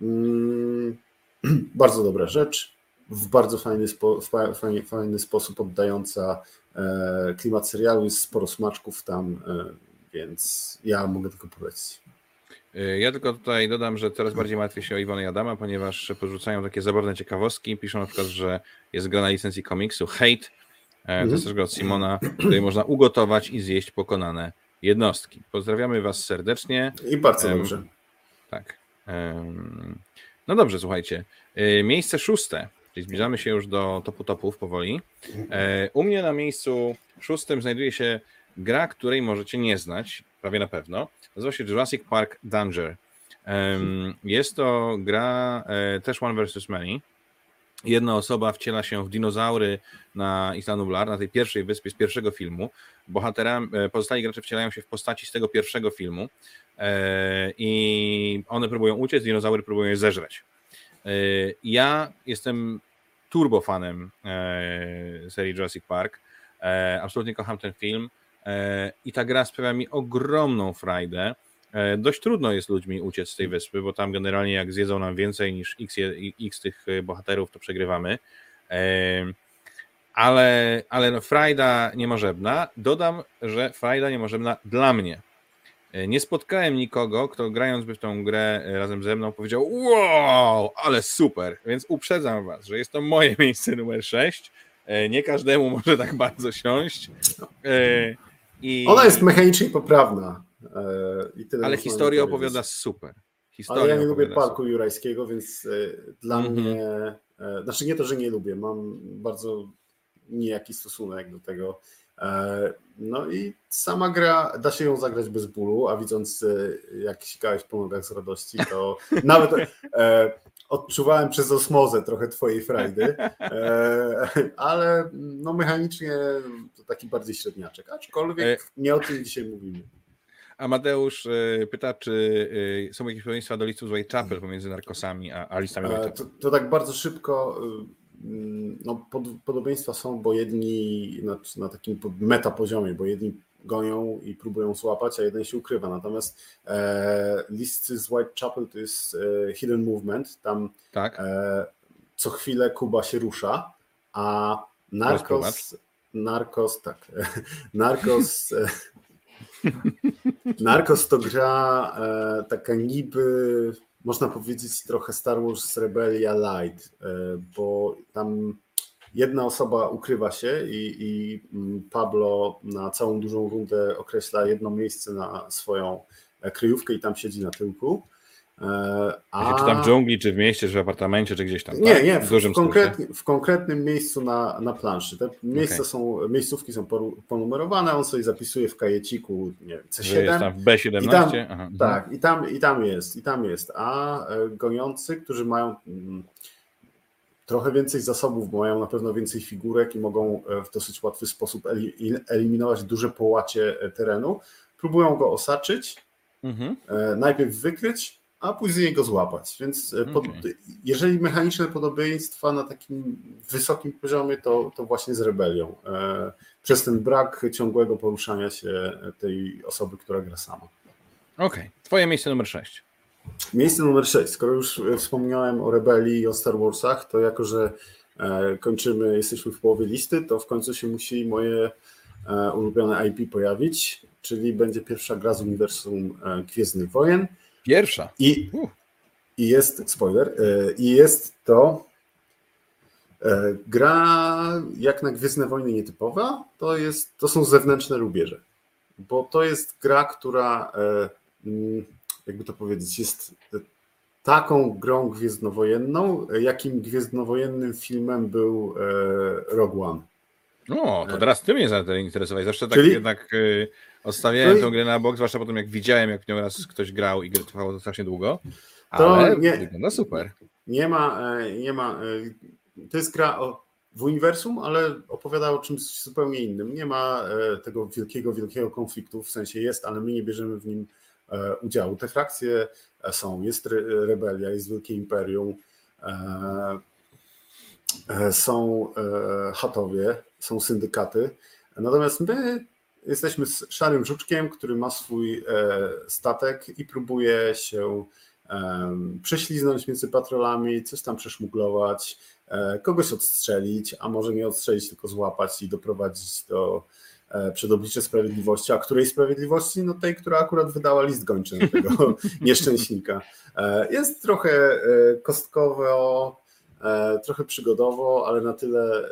Mm, Bardzo dobra rzecz, w bardzo fajny, spo, fa- fajnie, fajny sposób oddająca e, klimat serialu, jest sporo smaczków tam, e, więc ja mogę tylko polecić. Ja tylko tutaj dodam, że coraz bardziej martwię się o Iwonę i Adama, ponieważ porzucają takie zabawne ciekawostki. Piszą na przykład, że jest gra na licencji komiksu Hate. e, To Mhm. jest też gra od Simona, której można ugotować i zjeść pokonane jednostki. Pozdrawiamy Was serdecznie. I bardzo Em, dobrze. Tak. Em, No dobrze, słuchajcie. Y, Miejsce szóste, czyli zbliżamy się już do topu topów powoli. E, U mnie na miejscu szóstym znajduje się gra, której możecie nie znać, prawie na pewno. Nazywa się Jurassic Park Danger. Jest to gra e, też One vs. Many. Jedna osoba wciela się w dinozaury na Isla Nublar, na tej pierwszej wyspie z pierwszego filmu. Bohaterami, e, pozostali gracze wcielają się w postaci z tego pierwszego filmu e, i one próbują uciec, dinozaury próbują je zeżreć. E, Ja jestem turbofanem serii Jurassic Park. Absolutnie kocham ten film i ta gra sprawia mi ogromną frajdę. E, Dość trudno jest ludźmi uciec z tej wyspy, bo tam generalnie jak zjedzą nam więcej niż x, x tych e, bohaterów, to przegrywamy. E, Ale, ale no, frajda niemożebna. Dodam, że frajda niemożebna dla mnie. Nie spotkałem nikogo, kto grając by w tą grę razem ze mną powiedział wow, ale super, więc uprzedzam was, że jest to moje miejsce numer 6. Nie każdemu może tak bardzo siąść. I, Ona jest mechanicznie poprawna. E, I tyle ale historię opowiada super. Historię Ale ja nie lubię parku jurajskiego, więc e, dla Mhm. mnie, e, znaczy nie to, że nie lubię, mam bardzo nijaki stosunek do tego. No i sama gra, da się ją zagrać bez bólu, a widząc jak sikałeś po nogach z radości, to nawet e, odczuwałem przez osmozę trochę twojej frajdy, e, ale no mechanicznie to taki bardziej średniaczek, aczkolwiek nie o tym dzisiaj mówimy. Amadeusz e, pyta, czy e, są jakieś podobieństwa do listów z Whitechapel pomiędzy narkosami a, a listami E, Whitechapel. To, to tak bardzo szybko. y, No, pod, podobieństwa są, bo jedni na, na takim pod- meta poziomie, bo jedni gonią i próbują złapać, a jeden się ukrywa. Natomiast e, listy z Whitechapel to jest e, hidden movement. Tam Tak? e, co chwilę Kuba się rusza, a Narcos. Narcos, tak. Narcos. Narcos to gra e, taka niby, można powiedzieć, trochę Star Wars Rebellia Light, e, bo tam jedna osoba ukrywa się i, i mm, Pablo na całą dużą rundę określa jedno miejsce na swoją e, kryjówkę i tam siedzi na tyłku. E, A... Czy tam w dżungli, czy w mieście, czy w apartamencie, czy gdzieś tam. nie, tak? nie, w, dużym w, konkretnie, w konkretnym miejscu na, na planszy. Te miejsca Okej. są, miejscówki są ponumerowane, on sobie zapisuje w kajeciku nie, wiem, Że jest C7. tam w B17. I tam- Aha. Tak, i tam, i tam jest, i tam jest. A e, goniący, którzy mają mm, trochę więcej zasobów, bo mają na pewno więcej figurek i mogą e, w dosyć łatwy sposób eli- eliminować duże połacie terenu, próbują go osaczyć, Mhm. najpierw wykryć, a później go złapać. Więc e, pod, Okej. jeżeli mechaniczne podobieństwa na takim wysokim poziomie, to, to właśnie z rebelią. E, Przez ten brak ciągłego poruszania się tej osoby, która gra sama. Okej, twoje miejsce numer 6. Miejsce numer 6. Skoro już e, wspomniałem o rebelii i o Star Warsach, to jako, że e, kończymy, jesteśmy w połowie listy, to w końcu się musi moje ulubione IP pojawić, czyli będzie pierwsza gra z uniwersum Gwiezdnych Wojen. Pierwsza. I, Uh. i jest, spoiler, e, i jest to e, gra jak na Gwiezdne Wojny nietypowa, to, jest, to są zewnętrzne rubieże, bo to jest gra, która, e, mm, jakby to powiedzieć, jest taką grą gwiezdnowojenną, jakim gwiezdnowojennym filmem był Rogue One. No, to teraz ty mnie zainteresowałeś. Zawsze tak Czyli- jednak y, Odstawiałem No tę grę na bok, zwłaszcza po tym, jak widziałem, jak w nią raz ktoś grał i gry trwało to strasznie długo. To Ale nie- wygląda super. Nie ma, e, nie ma. e, To jest gra o, w uniwersum, ale opowiada o czymś zupełnie innym. Nie ma e, tego wielkiego, wielkiego konfliktu, w sensie jest, ale my nie bierzemy w nim udziału. Te frakcje są, jest re- rebelia, jest wielkie imperium, są e, chatowie, są syndykaty. Natomiast my jesteśmy z szarym żuczkiem, który ma swój e, statek i próbuje się em, prześliznąć między patrolami, coś tam przeszmuglować, e, kogoś odstrzelić, a może nie odstrzelić, tylko złapać i doprowadzić do e, przed oblicze sprawiedliwości. A której sprawiedliwości? No tej, która akurat wydała list gończy na tego nieszczęśnika. E, Jest trochę e, kostkowo, e, trochę przygodowo, ale na tyle e,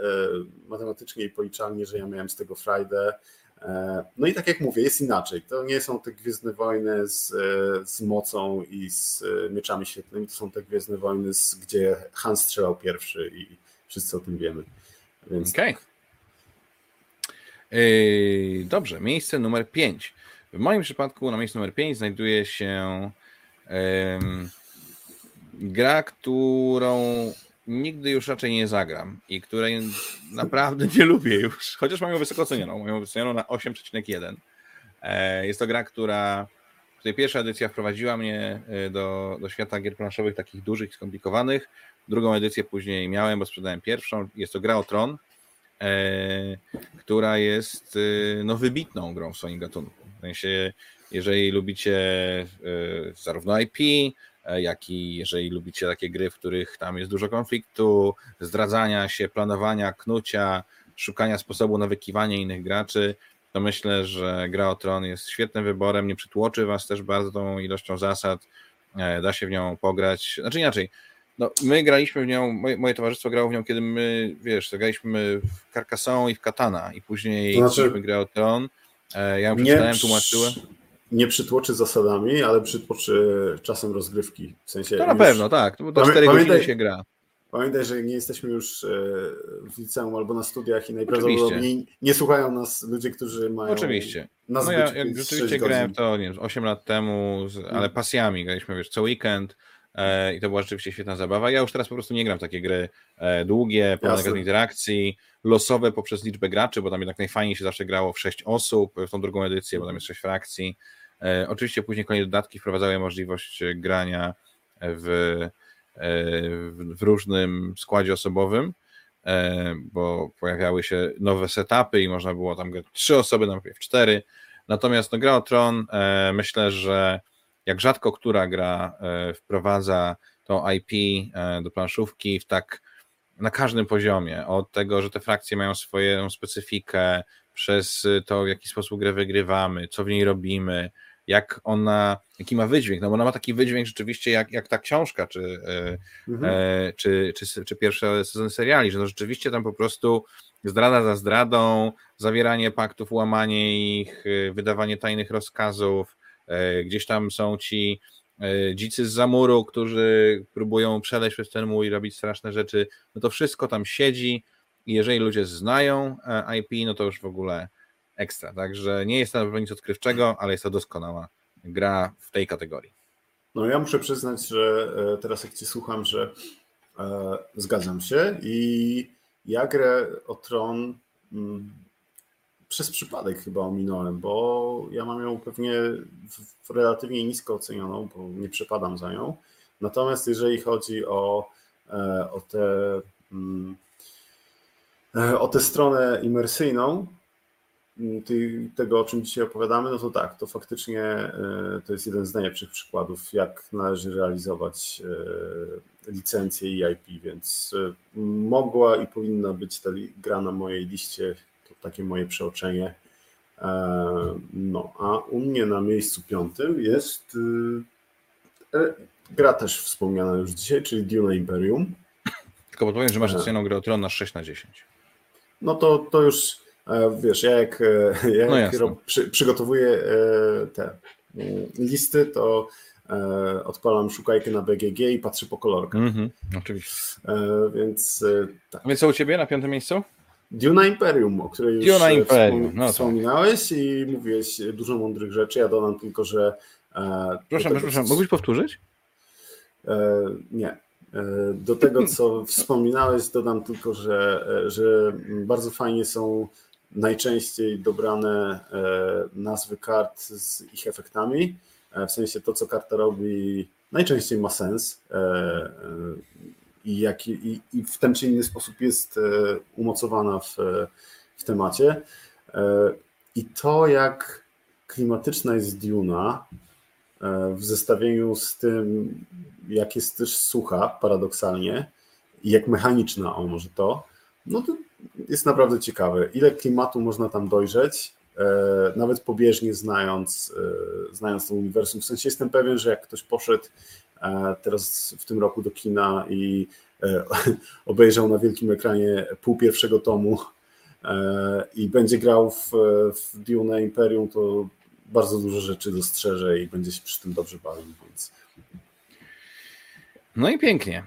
matematycznie i policzalnie, że ja miałem z tego frajdę. E, No i tak jak mówię, jest inaczej. To nie są te Gwiezdne Wojny z, e, z mocą i z e, mieczami świetlnymi, to są te Gwiezdne Wojny, z, gdzie Han strzelał pierwszy i wszyscy o tym wiemy. Więc Okej. Yy, Dobrze, miejsce numer 5. W moim przypadku na miejscu numer 5 znajduje się gra, którą nigdy już raczej nie zagram i której naprawdę nie lubię już, chociaż mam ją wysoko ocenioną. Mam ją wycenioną na 8,1. E, Jest to gra, która której pierwsza edycja wprowadziła mnie e, do, do świata gier planszowych takich dużych skomplikowanych. Drugą edycję później miałem, bo sprzedałem pierwszą. Jest to gra o Tron, e, która jest no, wybitną grą w swoim gatunku. W sensie, jeżeli lubicie zarówno IP, jak i jeżeli lubicie takie gry, w których tam jest dużo konfliktu, zdradzania się, planowania, knucia, szukania sposobu na wykiwanie innych graczy, to myślę, że gra o Tron jest świetnym wyborem, nie przytłoczy was też bardzo tą ilością zasad, e, da się w nią pograć, znaczy inaczej, no, my graliśmy w nią, moje, moje towarzystwo grało w nią, kiedy my, wiesz, graliśmy w Carcassonne i w Katana i później znaczy- graliśmy grę o Tron, e, ja ją przeczytałem, tłumaczyłem. Nie przytłoczy zasadami, ale przytłoczy czasem rozgrywki. W sensie To na pewno, tak, to, Pamię- 4 godziny się gra. Pamiętaj, że nie jesteśmy już e, w liceum albo na studiach i najprawdopodobniej Oczywiście. nie słuchają nas ludzie, którzy mają Oczywiście. na No ja zbyciu jak 6 rzeczywiście grałem to, nie wiem, z 8 lat temu, z, ale pasjami graliśmy, wiesz, co weekend e, i to była rzeczywiście świetna zabawa. Ja już teraz po prostu nie gram w takie gry e, długie, pełne interakcji, losowe poprzez liczbę graczy, bo tam jednak najfajniej się zawsze grało w 6 osób, w tą drugą edycję, bo tam jest 6 frakcji. E, oczywiście później kolejne dodatki wprowadzały możliwość e, grania w, e, w, w różnym składzie osobowym, bo pojawiały się nowe setupy i można było tam grać trzy osoby, najpierw cztery. Natomiast no, gra o Tron, myślę, że jak rzadko która gra wprowadza tą IP do planszówki w tak na każdym poziomie, od tego, że te frakcje mają swoją specyfikę, przez to, w jaki sposób grę wygrywamy, co w niej robimy, jak ona, jaki ma wydźwięk, no bo ona ma taki wydźwięk rzeczywiście jak, jak ta książka, czy, e, Mhm. e, czy, czy, czy pierwsze sezon seriali, że no rzeczywiście tam po prostu zdrada za zdradą, zawieranie paktów, łamanie ich, e, wydawanie tajnych rozkazów, e, gdzieś tam są ci e, dzicy z zamuru, którzy próbują przeleźć przez ten mur i robić straszne rzeczy, no to wszystko tam siedzi i jeżeli ludzie znają e, IP, no to już w ogóle ekstra, także nie jest to na nic odkrywczego, ale jest to doskonała gra w tej kategorii. No ja muszę przyznać, że e, teraz jak Cię słucham, że e, zgadzam się i ja grę o Tron mm, przez przypadek chyba ominąłem, bo ja mam ją pewnie w, w relatywnie nisko ocenioną, bo nie przepadam za nią. Natomiast jeżeli chodzi o, e, o tę mm, e, o tę stronę imersyjną, ty- tego, o czym dzisiaj opowiadamy, no to tak, to faktycznie e, to jest jeden z najlepszych przykładów, jak należy realizować e, licencje i IP, więc e, mogła i powinna być ta gra na mojej liście, to takie moje przeoczenie. No, a u mnie na miejscu piątym jest gra też wspomniana już dzisiaj, czyli Dune Imperium. Tylko podpowiem, że masz ocenioną grę o Tron na 6 na 10. No to, to już wiesz, ja jak, e, ja No jak przy, przygotowuję e, te mm, listy, to e, odpalam szukajkę na BGG i patrzę po kolorkach. Mhm, oczywiście. E, Więc e, tak. Więc co u Ciebie na piątym miejscu? Duna Imperium, o której już Duna e, Imperium, wspom- no tak. wspominałeś i mówiłeś dużo mądrych rzeczy. Ja dodam tylko, że. e, Proszę, tego, proszę, mógłbyś powtórzyć? E, nie. E, Do tego, co wspominałeś, dodam tylko, że, e, że bardzo fajnie są najczęściej dobrane e, nazwy kart z ich efektami. E, W sensie to, co karta robi, najczęściej ma sens e, i, jak, i, i w ten czy inny sposób jest umocowana w, w temacie. I to, jak klimatyczna jest Duna, w zestawieniu z tym, jak jest też sucha, paradoksalnie, i jak mechaniczna, o może to, no to jest naprawdę ciekawe. Ile klimatu można tam dojrzeć, e, nawet pobieżnie znając, e, znając to uniwersum. W sensie jestem pewien, że jak ktoś poszedł e, teraz w tym roku do kina i obejrzał na wielkim ekranie pół pierwszego tomu i będzie grał w, w Dune Imperium, to bardzo dużo rzeczy dostrzeże i będzie się przy tym dobrze bawił, więc No i pięknie.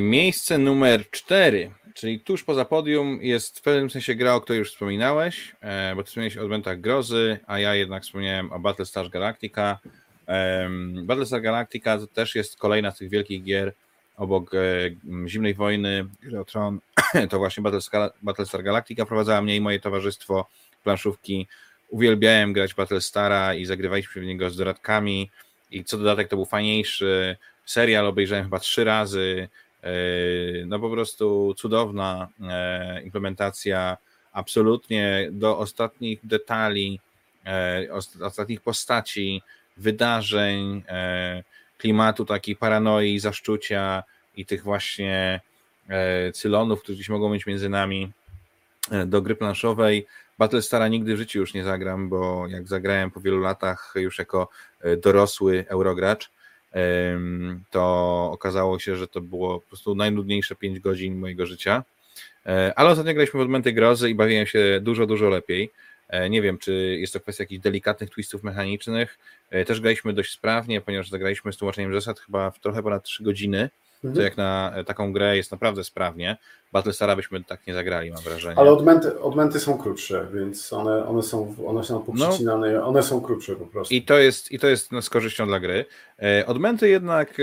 Miejsce numer cztery, czyli tuż poza podium, jest w pewnym sensie gra, o której już wspominałeś, e, bo ty wspomniałeś o Adwentach Grozy, a ja jednak wspomniałem o Battlestar Galactica. Battlestar Galactica to też jest kolejna z tych wielkich gier obok e, Zimnej Wojny, Gry o Tron, to właśnie Battlestar, Battlestar Galactica prowadzała mnie i moje towarzystwo planszówki. Uwielbiałem grać Battlestara i zagrywaliśmy w niego z dodatkami i co dodatek to był fajniejszy. Serial obejrzałem chyba trzy razy. E, No po prostu cudowna e, implementacja, absolutnie do ostatnich detali, e, os- ostatnich postaci, wydarzeń, klimatu takiej paranoi, zaszczucia i tych właśnie cylonów, które gdzieś mogą być między nami do gry planszowej. Battlestara nigdy w życiu już nie zagram, bo jak zagrałem po wielu latach już jako dorosły eurogracz, to okazało się, że to było po prostu najnudniejsze 5 godzin mojego życia. E, Ale ostatnio graliśmy w Odmęty Grozy i bawiłem się dużo, dużo lepiej. E, Nie wiem, czy jest to kwestia jakichś delikatnych twistów mechanicznych. E, Też graliśmy dość sprawnie, ponieważ zagraliśmy z tłumaczeniem zasad chyba w trochę ponad 3 godziny, Mhm. co jak na e, taką grę jest naprawdę sprawnie. Battlestara byśmy tak nie zagrali, mam wrażenie. Ale odmęty, odmęty są krótsze, więc one, one, są, one są poprzecinane, one są krótsze po prostu. I to jest, i to jest no, z korzyścią dla gry. E, Odmęty jednak e,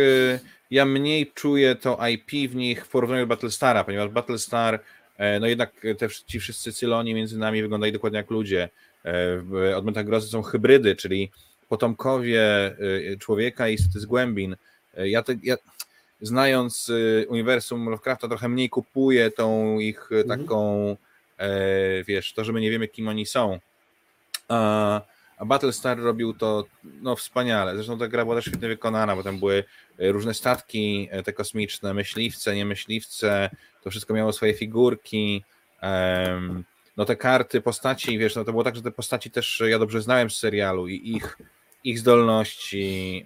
ja mniej czuję to IP w nich w porównaniu do Battlestara, ponieważ Battlestar, e, no jednak te, ci wszyscy cyloni między nami wyglądają dokładnie jak ludzie. E, W Odmętach Grozy są hybrydy, czyli potomkowie e, człowieka i z głębin. E, Ja, te, ja znając e, uniwersum Lovecrafta trochę mniej kupuję tą ich e, Mhm. taką, e, wiesz, to, że my nie wiemy kim oni są. A, a Battlestar robił to no, wspaniale. Zresztą ta gra była też świetnie wykonana, bo tam były e, różne statki, e, te kosmiczne, myśliwce, niemyśliwce, to wszystko miało swoje figurki. no te karty, postaci, wiesz, no to było tak, że te postaci też ja dobrze znałem z serialu i ich, ich zdolności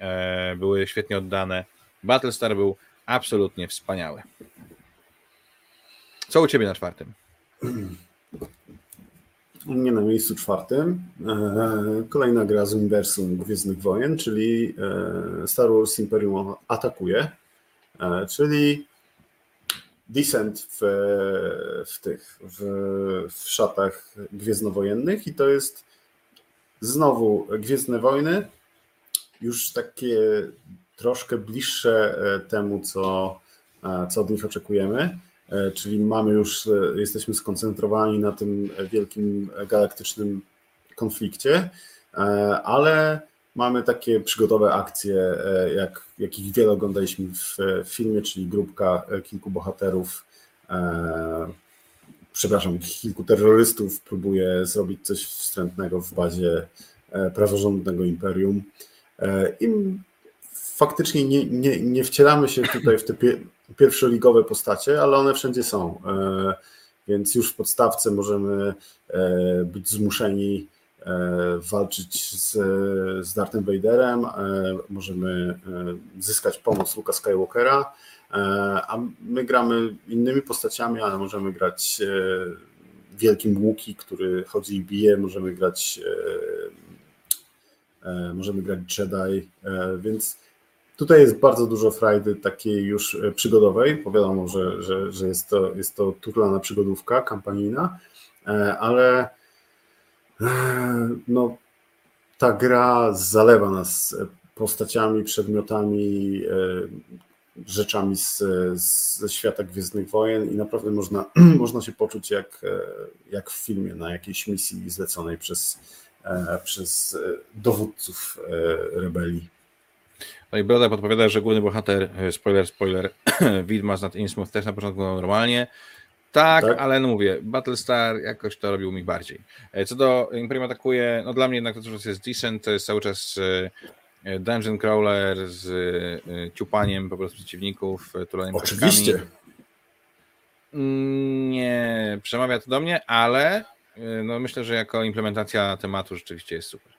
były świetnie oddane. Battlestar był absolutnie wspaniały. Co u ciebie na czwartym? U mnie na miejscu czwartym e, kolejna gra z uniwersum Gwiezdnych Wojen, czyli e, Star Wars Imperium atakuje, e, czyli Descent w, w tych, w, w szatach gwiezdnowojennych i to jest znowu Gwiezdne Wojny, już takie troszkę bliższe e, temu, co, e, co od nich oczekujemy. E, Czyli mamy już, jesteśmy skoncentrowani na tym wielkim galaktycznym konflikcie, ale mamy takie przygodowe akcje, jak, jakich wiele oglądaliśmy w, filmie, czyli grupka kilku bohaterów, przepraszam, kilku terrorystów próbuje zrobić coś wstrętnego w bazie praworządnego imperium. E, I faktycznie nie, nie, nie wcielamy się tutaj w te pie, pierwszoligowe postacie, ale one wszędzie są. E, Więc już w podstawce możemy e, być zmuszeni e, walczyć z, z Darthem Vaderem, możemy zyskać pomoc Luka Skywalkera, a my gramy innymi postaciami, ale możemy grać wielkim łuki, który chodzi i bije, możemy grać możemy grać Jedi, więc Tutaj jest bardzo dużo frajdy takiej już przygodowej, bo wiadomo, że, że, że jest, to, jest to turlana przygodówka, kampanijna, ale no, ta gra zalewa nas postaciami, przedmiotami, rzeczami z, ze świata Gwiezdnych Wojen i naprawdę można, można się poczuć jak, jak w filmie na jakiejś misji zleconej przez, przez dowódców rebelii. No i Broda podpowiada, że główny bohater, spoiler, spoiler, Widma z nad Innsmouth też na początku normalnie. Tak, tak, ale no mówię, Battlestar jakoś to robił mi bardziej. Co do Imperium atakuje, no dla mnie jednak to, co jest decent, to jest cały czas dungeon crawler z ciupaniem po prostu przeciwników, tulaniem Oczywiście. Mm, nie przemawia to do mnie, ale no myślę, że jako implementacja tematu rzeczywiście jest super.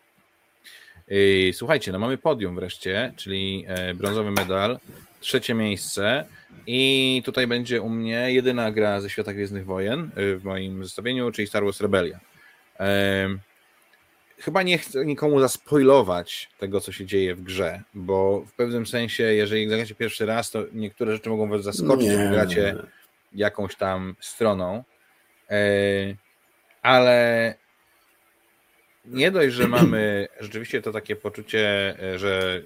Słuchajcie, no mamy podium wreszcie, czyli e, brązowy medal, trzecie miejsce i tutaj będzie u mnie jedyna gra ze świata Gwiezdnych Wojen w moim zestawieniu, czyli Star Wars Rebellia chyba nie chcę nikomu zaspoilować tego, co się dzieje w grze, bo w pewnym sensie, jeżeli zagracie pierwszy raz, to niektóre rzeczy mogą was zaskoczyć, jak gracie jakąś tam stroną, e, ale nie dość, że mamy rzeczywiście to takie poczucie, e, że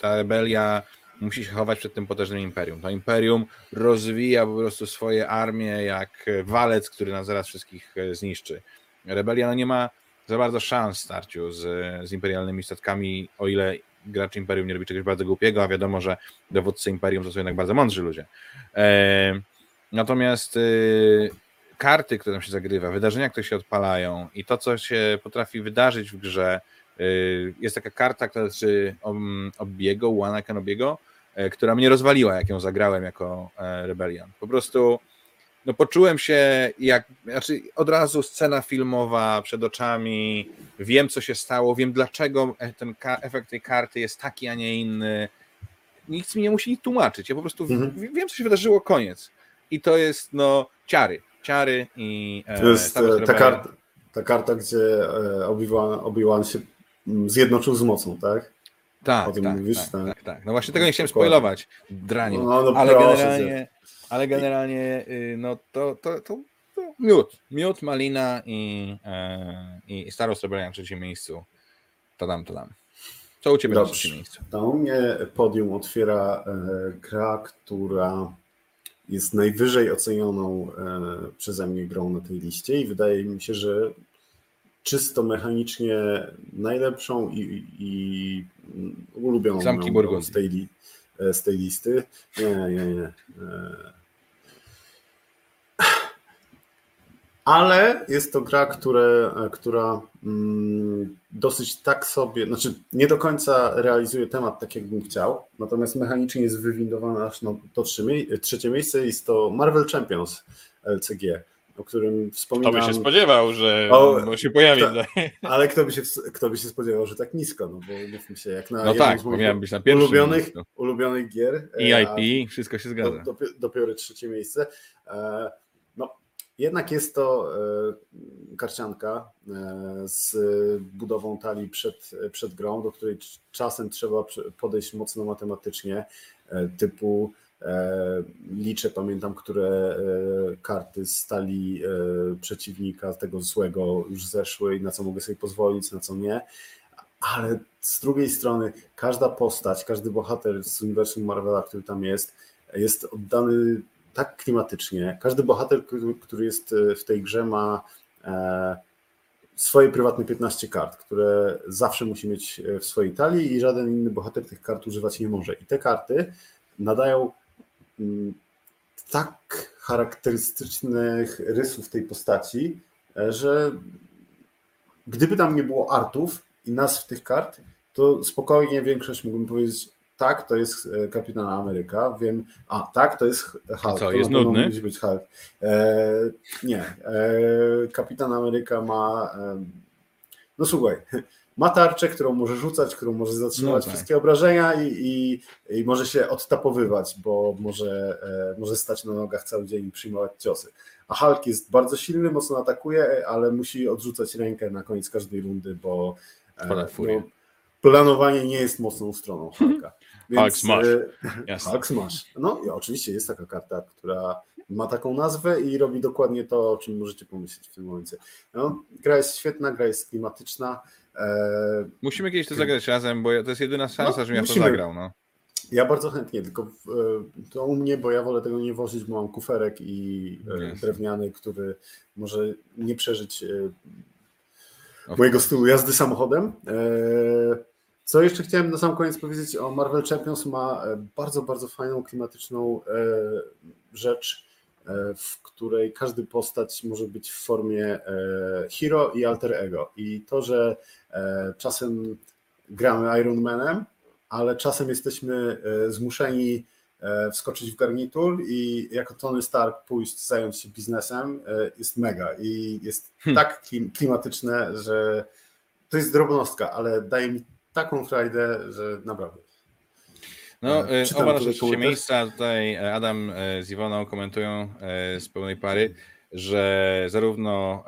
ta rebelia musi się chować przed tym potężnym imperium. To imperium rozwija po prostu swoje armie jak walec, który nas zaraz wszystkich e, zniszczy. Rebelia no nie ma za bardzo szans w starciu z, z imperialnymi statkami, o ile gracz Imperium nie robi czegoś bardzo głupiego, a wiadomo, że dowódcy Imperium to są jednak bardzo mądrzy ludzie. E, natomiast e, karty, które tam się zagrywa, wydarzenia, które się odpalają i to, co się potrafi wydarzyć w grze, e, jest taka karta, która dotyczy Obiego, Łana Kenobiego, e, która mnie rozwaliła, jak ją zagrałem jako e, Rebellion. Po prostu no poczułem się jak, znaczy od razu scena filmowa przed oczami, wiem co się stało, wiem dlaczego e, ten efekt tej karty jest taki, a nie inny. Nikt mi nie musi tłumaczyć, ja po prostu mhm. wiem co się wydarzyło, koniec. I to jest no ciary, ciary i... E, to jest e, ta, karta, ta karta, gdzie Obi-Wan, Obi-Wan się mm, zjednoczył z mocą, tak? Tak, tak, mówisz, tak, tak, tak, tak, No właśnie tego nie chciałem spoilować, draniu, no, no, ale generalnie... Ale generalnie y, no to, to, to, to miód. Miód, malina i, e, i Starost Rebellion na trzecim miejscu. To dam, to dam. Co u Ciebie Dobrze. na trzecim miejscu? To u mnie podium otwiera e, gra, która jest najwyżej ocenioną e, przeze mnie grą na tej liście i wydaje mi się, że czysto mechanicznie najlepszą i, i ulubioną Zamki z tej, z tej listy. Nie, nie, nie ale jest to gra, które, która mm, dosyć tak sobie, znaczy nie do końca realizuje temat tak, jakbym chciał, natomiast mechanicznie jest wywindowana aż na to trzecie miejsce. Jest to Marvel Champions LCG, o którym wspominam. Kto by się spodziewał, że o, się pojawi. Ale kto by, się, kto by się spodziewał, że tak nisko, no bo mówmy się, jak na no tak, z być na ulubionych, ulubionych gier. EIP, wszystko się zgadza. Do, do, dopiero trzecie miejsce. E, jednak jest to e, karcianka e, z budową talii przed, przed grą, do której czasem trzeba podejść mocno matematycznie, e, typu liczę, pamiętam, które karty z talii przeciwnika, tego złego już zeszły i na co mogę sobie pozwolić, na co nie. Ale z drugiej strony każda postać, każdy bohater z uniwersum Marvela, który tam jest, jest oddany tak klimatycznie. Każdy bohater, który jest e, w tej grze, ma e, swoje prywatne 15 kart, które zawsze musi mieć e, w swojej talii i żaden inny bohater tych kart używać nie może. I te karty nadają mm, tak charakterystycznych rysów tej postaci, że gdyby tam nie było artów i nazw tych kart, to spokojnie większość mógłbym powiedzieć, tak, to jest e, Kapitan Ameryka, wiem, a tak, to jest Hulk. co, jest nudny? Musi być Hulk. E, nie, e, Kapitan Ameryka ma, e, no słuchaj, ma tarczę, którą może rzucać, którą może zatrzymać no tak. wszystkie obrażenia i, i, i, może się odtapowywać, bo może, e, może stać na nogach cały dzień i przyjmować ciosy. A Hulk jest bardzo silny, mocno atakuje, ale musi odrzucać rękę na koniec każdej rundy, bo e, no, planowanie nie jest mocną stroną Hulka. Hulk Smash. Jasne. Hulk Smash. No i oczywiście jest taka karta, która ma taką nazwę i robi dokładnie to, o czym możecie pomyśleć w tym momencie. No, gra jest świetna, gra jest klimatyczna. E... Musimy kiedyś to zagrać razem, bo to jest jedyna szansa, no, żebym musimy. ja to zagrał. No. Ja bardzo chętnie, tylko e, to u mnie, bo ja wolę tego nie wozić, bo mam kuferek i yes. drewniany, który może nie przeżyć okay. mojego stylu jazdy samochodem. E, co jeszcze chciałem na sam koniec powiedzieć o Marvel Champions ma e, bardzo, bardzo fajną, klimatyczną rzecz, w której każdy postać może być w formie hero i alter ego. I to, że czasem gramy Iron Manem, ale czasem jesteśmy e, zmuszeni e, wskoczyć w garnitur i jako Tony Stark pójść, zająć się biznesem e, jest mega i jest hmm. tak klimatyczne, że to jest drobnostka, ale daje mi taką frajdę, że naprawdę. No, oba nasze trzecie miejsca tutaj Adam z Iwoną komentują z pełnej pary, że zarówno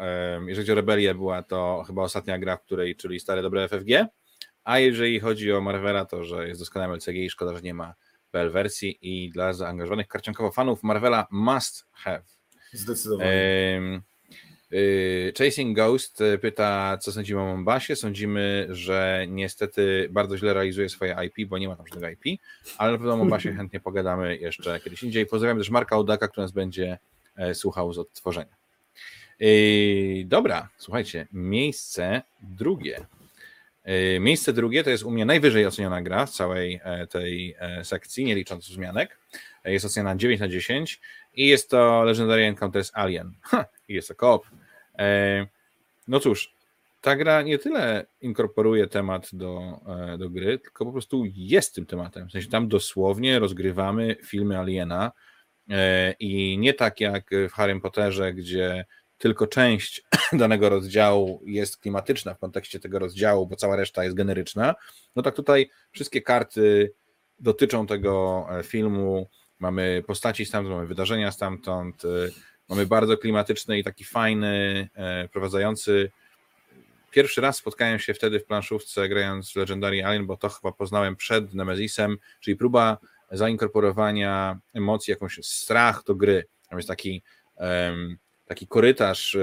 jeżeli chodzi o Rebelię była to chyba ostatnia gra, w której czyli stare dobre FFG, a jeżeli chodzi o Marvela, to że jest doskonałym LCG i szkoda, że nie ma PL wersji i dla zaangażowanych karciankowo fanów Marvela must have. Zdecydowanie. Chasing Ghost y, pyta, co sądzimy o Mombasie. Sądzimy, że niestety bardzo źle realizuje swoje IP, bo nie ma tam żadnego IP, ale na pewno o Mombasie chętnie pogadamy jeszcze kiedyś indziej. Pozdrawiam też Marka Odaka, który nas będzie e, słuchał z odtworzenia. Y, dobra, słuchajcie, miejsce drugie. Miejsce drugie to jest u mnie najwyżej oceniona gra w całej e, tej e, sekcji, nie licząc zmianek. Jest oceniona 9 na 10 i jest to Legendary Encounters Alien. I jest to koop. No cóż, ta gra nie tyle inkorporuje temat do, do gry, tylko po prostu jest tym tematem. W sensie tam dosłownie rozgrywamy filmy Aliena i nie tak jak w Harry Potterze, gdzie tylko część danego rozdziału jest klimatyczna w kontekście tego rozdziału, bo cała reszta jest generyczna, no tak tutaj wszystkie karty dotyczą tego e, filmu, mamy postaci stamtąd, mamy wydarzenia stamtąd, e, mamy bardzo klimatyczny i taki fajny, e, prowadzający. Pierwszy raz spotkałem się wtedy w planszówce grając Legendary Alien, bo to chyba poznałem przed Nemezisem, czyli próba zainkorporowania emocji, jakąś strach do gry. Tam jest taki um, taki korytarz e,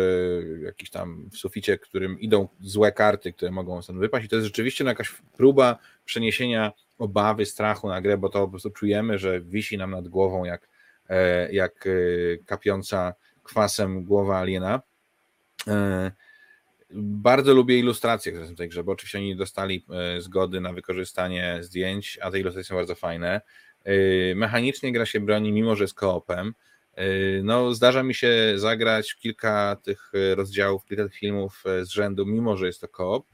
jakiś tam w suficie, którym idą złe karty, które mogą stąd wypaść i to jest rzeczywiście no jakaś próba przeniesienia obawy, strachu na grę, bo to po prostu czujemy, że wisi nam nad głową jak, jak e, kapiąca kwasem głowa aliena. Bardzo lubię ilustracje, które są w tej grze, bo oczywiście oni dostali zgody na wykorzystanie zdjęć, a te ilustracje są bardzo fajne. Mechanicznie gra się broni, mimo że jest koopem. No, zdarza mi się zagrać kilka tych e, rozdziałów, kilka tych filmów e, z rzędu, mimo że jest to koop.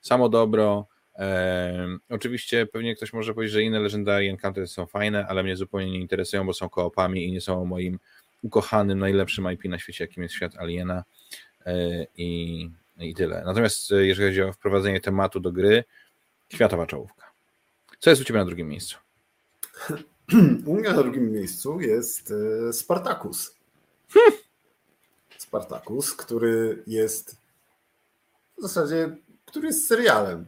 Samo dobro. Oczywiście pewnie ktoś może powiedzieć, że inne Legendary Encounters są fajne, ale mnie zupełnie nie interesują, bo są koopami i nie są moim ukochanym, najlepszym IP na świecie, jakim jest świat Aliena e, i, i tyle. Natomiast e, jeżeli chodzi o wprowadzenie tematu do gry, kwiatowa czołówka. Co jest u Ciebie na drugim miejscu? U mnie na drugim miejscu jest e, Spartacus. Hmm. Spartacus, który jest w zasadzie, który jest serialem.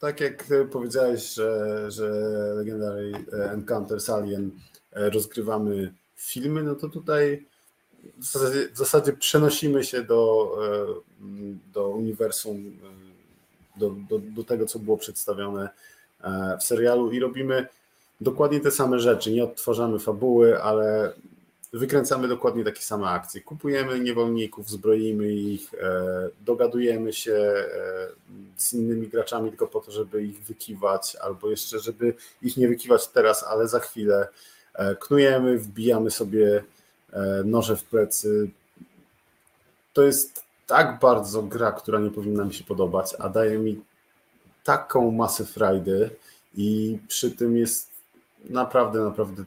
Tak jak powiedziałeś, że, że Legendary Encounters Alien e, rozgrywamy filmy, no to tutaj w zasadzie, w zasadzie przenosimy się do, e, do uniwersum, do, do, do tego, co było przedstawione w serialu i robimy dokładnie te same rzeczy. Nie odtwarzamy fabuły, ale wykręcamy dokładnie takie same akcje. Kupujemy niewolników, zbroimy ich, e, dogadujemy się e, z innymi graczami tylko po to, żeby ich wykiwać, albo jeszcze, żeby ich nie wykiwać teraz, ale za chwilę. E, knujemy, wbijamy sobie noże w plecy. To jest tak bardzo gra, która nie powinna mi się podobać, a daje mi taką masę frajdy i przy tym jest naprawdę, naprawdę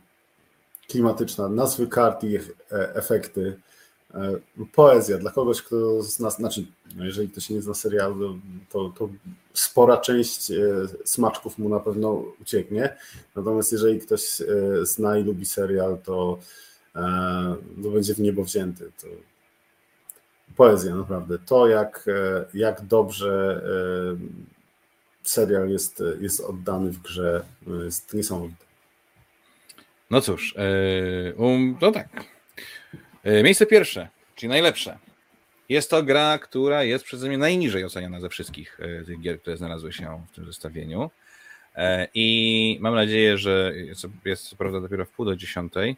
klimatyczna. Nazwy kart i ich e, efekty. E, poezja dla kogoś, kto z nas, znaczy, no jeżeli ktoś nie zna serialu, to, to spora część e, smaczków mu na pewno ucieknie. Natomiast jeżeli ktoś zna i lubi serial, to, to będzie w niebo wzięty. To poezja, naprawdę. To, jak, jak dobrze serial jest, jest oddany w grze, jest niesamowity. No cóż, um, no tak. Miejsce pierwsze, czyli najlepsze. Jest to gra, która jest przeze mnie najniżej oceniana ze wszystkich tych gier, które znalazły się w tym zestawieniu. I mam nadzieję, że jest, jest co prawda dopiero w pół do dziesiątej,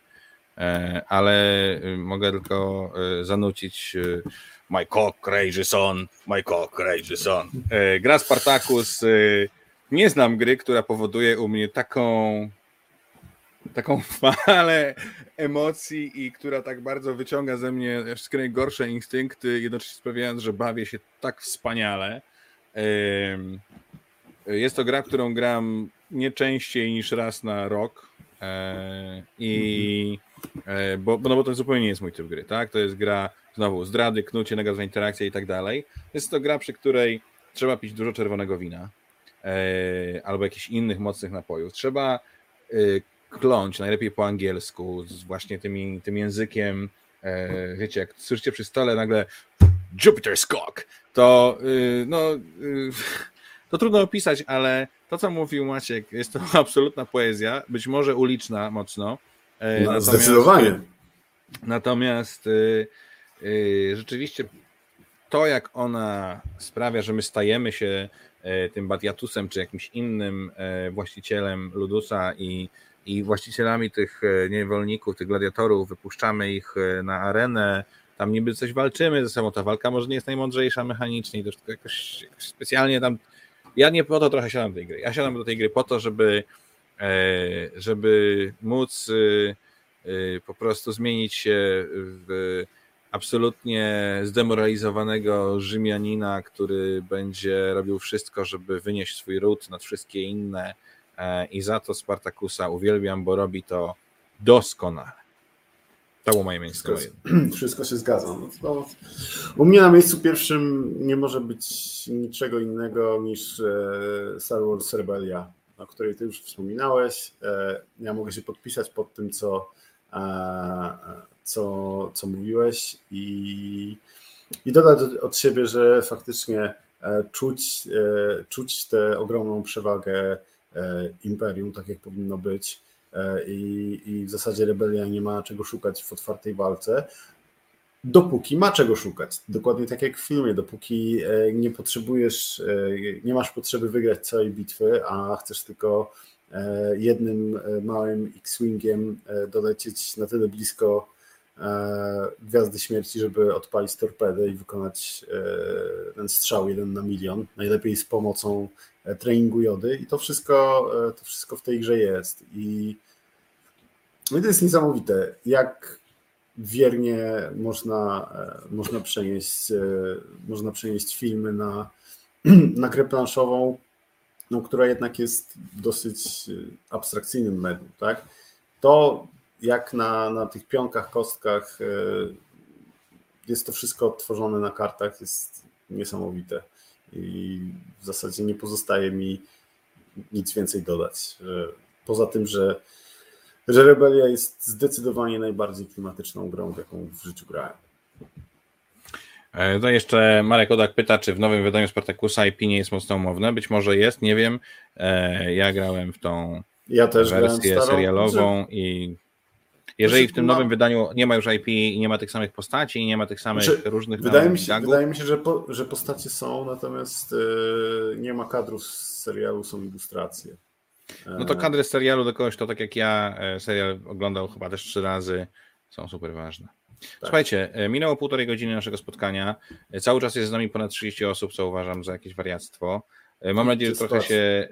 ale mogę tylko zanucić My cock rages on, my cock rages on. Gra Spartacus. Nie znam gry, która powoduje u mnie taką taką falę emocji i która tak bardzo wyciąga ze mnie wszystkie najgorsze instynkty, jednocześnie sprawiając, że bawię się tak wspaniale. Jest to gra, którą gram nie częściej niż raz na rok. E, I bo, no bo to zupełnie nie jest mój typ gry, tak? To jest gra znowu zdrady, knucie, negatywna interakcja i tak dalej. Jest to gra, przy której trzeba pić dużo czerwonego wina e, albo jakichś innych mocnych napojów. Trzeba e, kląć, najlepiej po angielsku, z właśnie tym, tym językiem, wiecie, jak słyszycie przy stole nagle Jupiter's cock, to no to trudno opisać, ale to, co mówił Maciek, jest to absolutna poezja, być może uliczna mocno. E, no, zdecydowanie. Natomiast y, y, rzeczywiście to, jak ona sprawia, że my stajemy się y, tym Badiatusem czy jakimś innym właścicielem Ludusa i, i właścicielami tych niewolników, tych gladiatorów, wypuszczamy ich na arenę, tam niby coś walczymy ze sobą, ta walka może nie jest najmądrzejsza mechanicznie, to jakoś, jakoś specjalnie tam ja nie po to trochę siadam do tej gry. Ja siadam do tej gry po to, żeby, e, żeby móc e, e, po prostu zmienić się w absolutnie zdemoralizowanego Rzymianina, który będzie robił wszystko, żeby wynieść swój ród nad wszystkie inne i za to Spartakusa uwielbiam, bo robi to doskonale. To było moje miejsce. Wszystko, wszystko się zgadza. No, no, u mnie na miejscu pierwszym nie może być niczego innego niż e, Star Wars Rebellia, o której ty już wspominałeś. E, ja mogę się podpisać pod tym, co, e, co, co mówiłeś i, i dodać od siebie, że faktycznie czuć, czuć tę ogromną przewagę imperium, tak jak powinno być E, i, i w zasadzie rebelia nie ma czego szukać w otwartej walce, dopóki ma czego szukać. Dokładnie tak jak w filmie, dopóki e, nie potrzebujesz, e, nie masz potrzeby wygrać całej bitwy, a chcesz tylko jednym małym X-Wingiem dolecieć na tyle blisko Gwiazdy Śmierci, żeby odpalić torpedę i wykonać ten strzał jeden na milion. Najlepiej z pomocą treningu jody i to wszystko, to wszystko w tej grze jest. I, no to jest niesamowite, jak wiernie można, można, przenieść, można przenieść filmy na, na grę planszową, no, która jednak jest dosyć abstrakcyjnym medium. Tak? To jak na, na tych pionkach, kostkach jest to wszystko odtworzone na kartach, jest niesamowite i w zasadzie nie pozostaje mi nic więcej dodać. Poza tym, że, że Rebelia jest zdecydowanie najbardziej klimatyczną grą, jaką w życiu grałem. E, to jeszcze Marek Odak pyta, czy w nowym wydaniu Spartakusa IP nie jest mocno umowne. Być może jest, nie wiem. E, ja grałem w tą ja wersję serialową i jeżeli w tym nowym wydaniu nie ma już IP i nie ma tych samych postaci i nie ma tych samych znaczy, różnych wydaje mi się, gagów. Wydaje mi się, że, po, że postacie są, natomiast yy, nie ma kadrów z serialu, są ilustracje. No to kadry z serialu do kogoś, to tak jak ja e, serial oglądał chyba też trzy razy, są super ważne. Tak. Słuchajcie, e, minęło półtorej godziny naszego spotkania. Cały czas jest z nami ponad 30 osób, co uważam za jakieś wariactwo. Mam nadzieję, że trochę się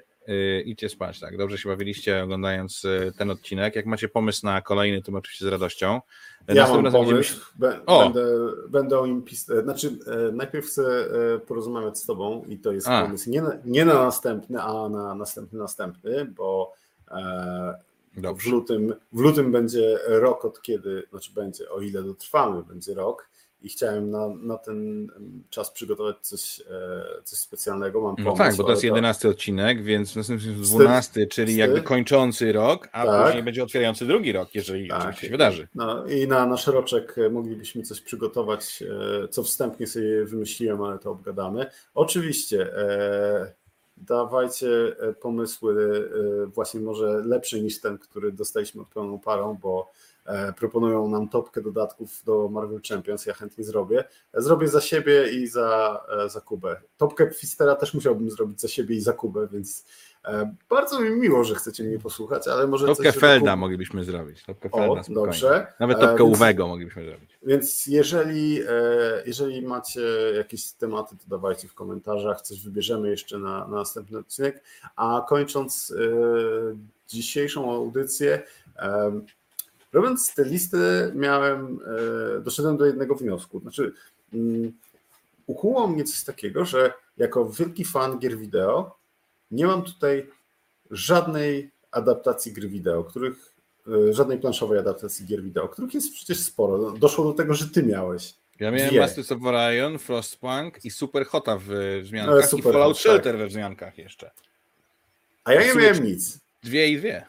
idźcie spać, tak? Dobrze się bawiliście oglądając y, ten odcinek. Jak macie pomysł na kolejny, to oczywiście z radością. Ja mam pomysł. Będę, będę o impis... Znaczy, e, najpierw chcę e, porozmawiać z tobą i to jest a. pomysł nie na, nie na następny, a na następny, następny, bo e, w lutym, w lutym będzie rok od kiedy, znaczy będzie, o ile dotrwamy, będzie rok i chciałem na, na ten czas przygotować coś, e, coś specjalnego. Mam pomysł, no tak, bo to jest jedenasty odcinek, więc następny jest dwunasty, czyli jakby kończący rok, a tak. później będzie otwierający drugi rok, jeżeli tak. się wydarzy. No i na nasz roczek moglibyśmy coś przygotować, e, co wstępnie sobie wymyśliłem, ale to obgadamy. Oczywiście e, dawajcie e, pomysły e, właśnie może lepsze niż ten, który dostaliśmy od pełną parą, bo e, proponują nam topkę dodatków do Marvel Champions, ja chętnie zrobię. Zrobię za siebie i za, za Kubę. Topkę Fistera też musiałbym zrobić za siebie i za Kubę, więc bardzo mi miło, że chcecie mnie posłuchać, ale może Topkę Felda moglibyśmy zrobić. Topkę Felda, o, dobrze. Nawet topkę więc, Uwego moglibyśmy zrobić. Więc jeżeli, jeżeli macie jakieś tematy, to dawajcie w komentarzach, coś wybierzemy jeszcze na, na następny odcinek. A kończąc dzisiejszą audycję, robiąc tę listę, miałem, doszedłem do jednego wniosku. Znaczy, um, ukuło mnie coś takiego, że jako wielki fan gier wideo, nie mam tutaj żadnej adaptacji gry wideo, których e, żadnej planszowej adaptacji gier wideo, których jest przecież sporo. Doszło do tego, że ty miałeś. Ja miałem Dwie. Masters of Orion, Frostpunk i Super Hota w wzmiankach no, super i Fallout Shelter tak. we wzmiankach jeszcze. A ja nie miałem nic. Dwie i dwie.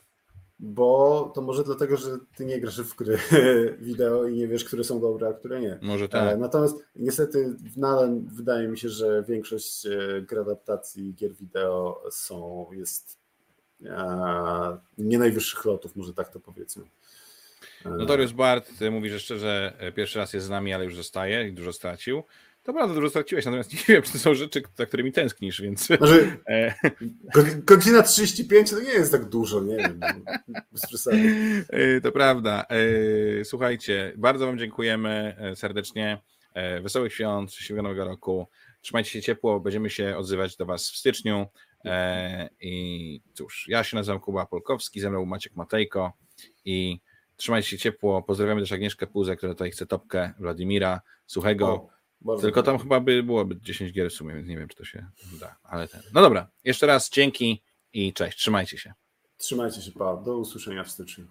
Bo to może dlatego, że ty nie grasz w gry wideo i nie wiesz, które są dobre, a które nie. Może tak. E, natomiast niestety nadal wydaje mi się, że większość e, gry adaptacji gier wideo są, jest nie najwyższych lotów, może tak to powiedzmy. Notorius Bart mówi, że szczerze pierwszy raz jest z nami, ale już zostaje i dużo stracił. To prawda, dużo straciłeś, natomiast nie wiem, czy to są rzeczy, za którymi tęsknisz, więc... Znaczy, godzina 35 to nie jest tak dużo, nie wiem, bez przesady. To prawda. Słuchajcie, bardzo wam dziękujemy serdecznie. Wesołych świąt, szczęśliwego nowego roku. Trzymajcie się ciepło, będziemy się odzywać do was w styczniu. I cóż, ja się nazywam Kuba Polkowski, ze mną Maciek Matejko i trzymajcie się ciepło. Pozdrawiamy też Agnieszkę Puzę, która tutaj chce topkę Wladimira Suchego. O, Tylko tam chyba by byłoby 10 gier w sumie, więc nie wiem, czy to się da. Ale ten. No dobra, jeszcze raz dzięki i cześć. Trzymajcie się. Trzymajcie się, pa. Do usłyszenia w styczniu.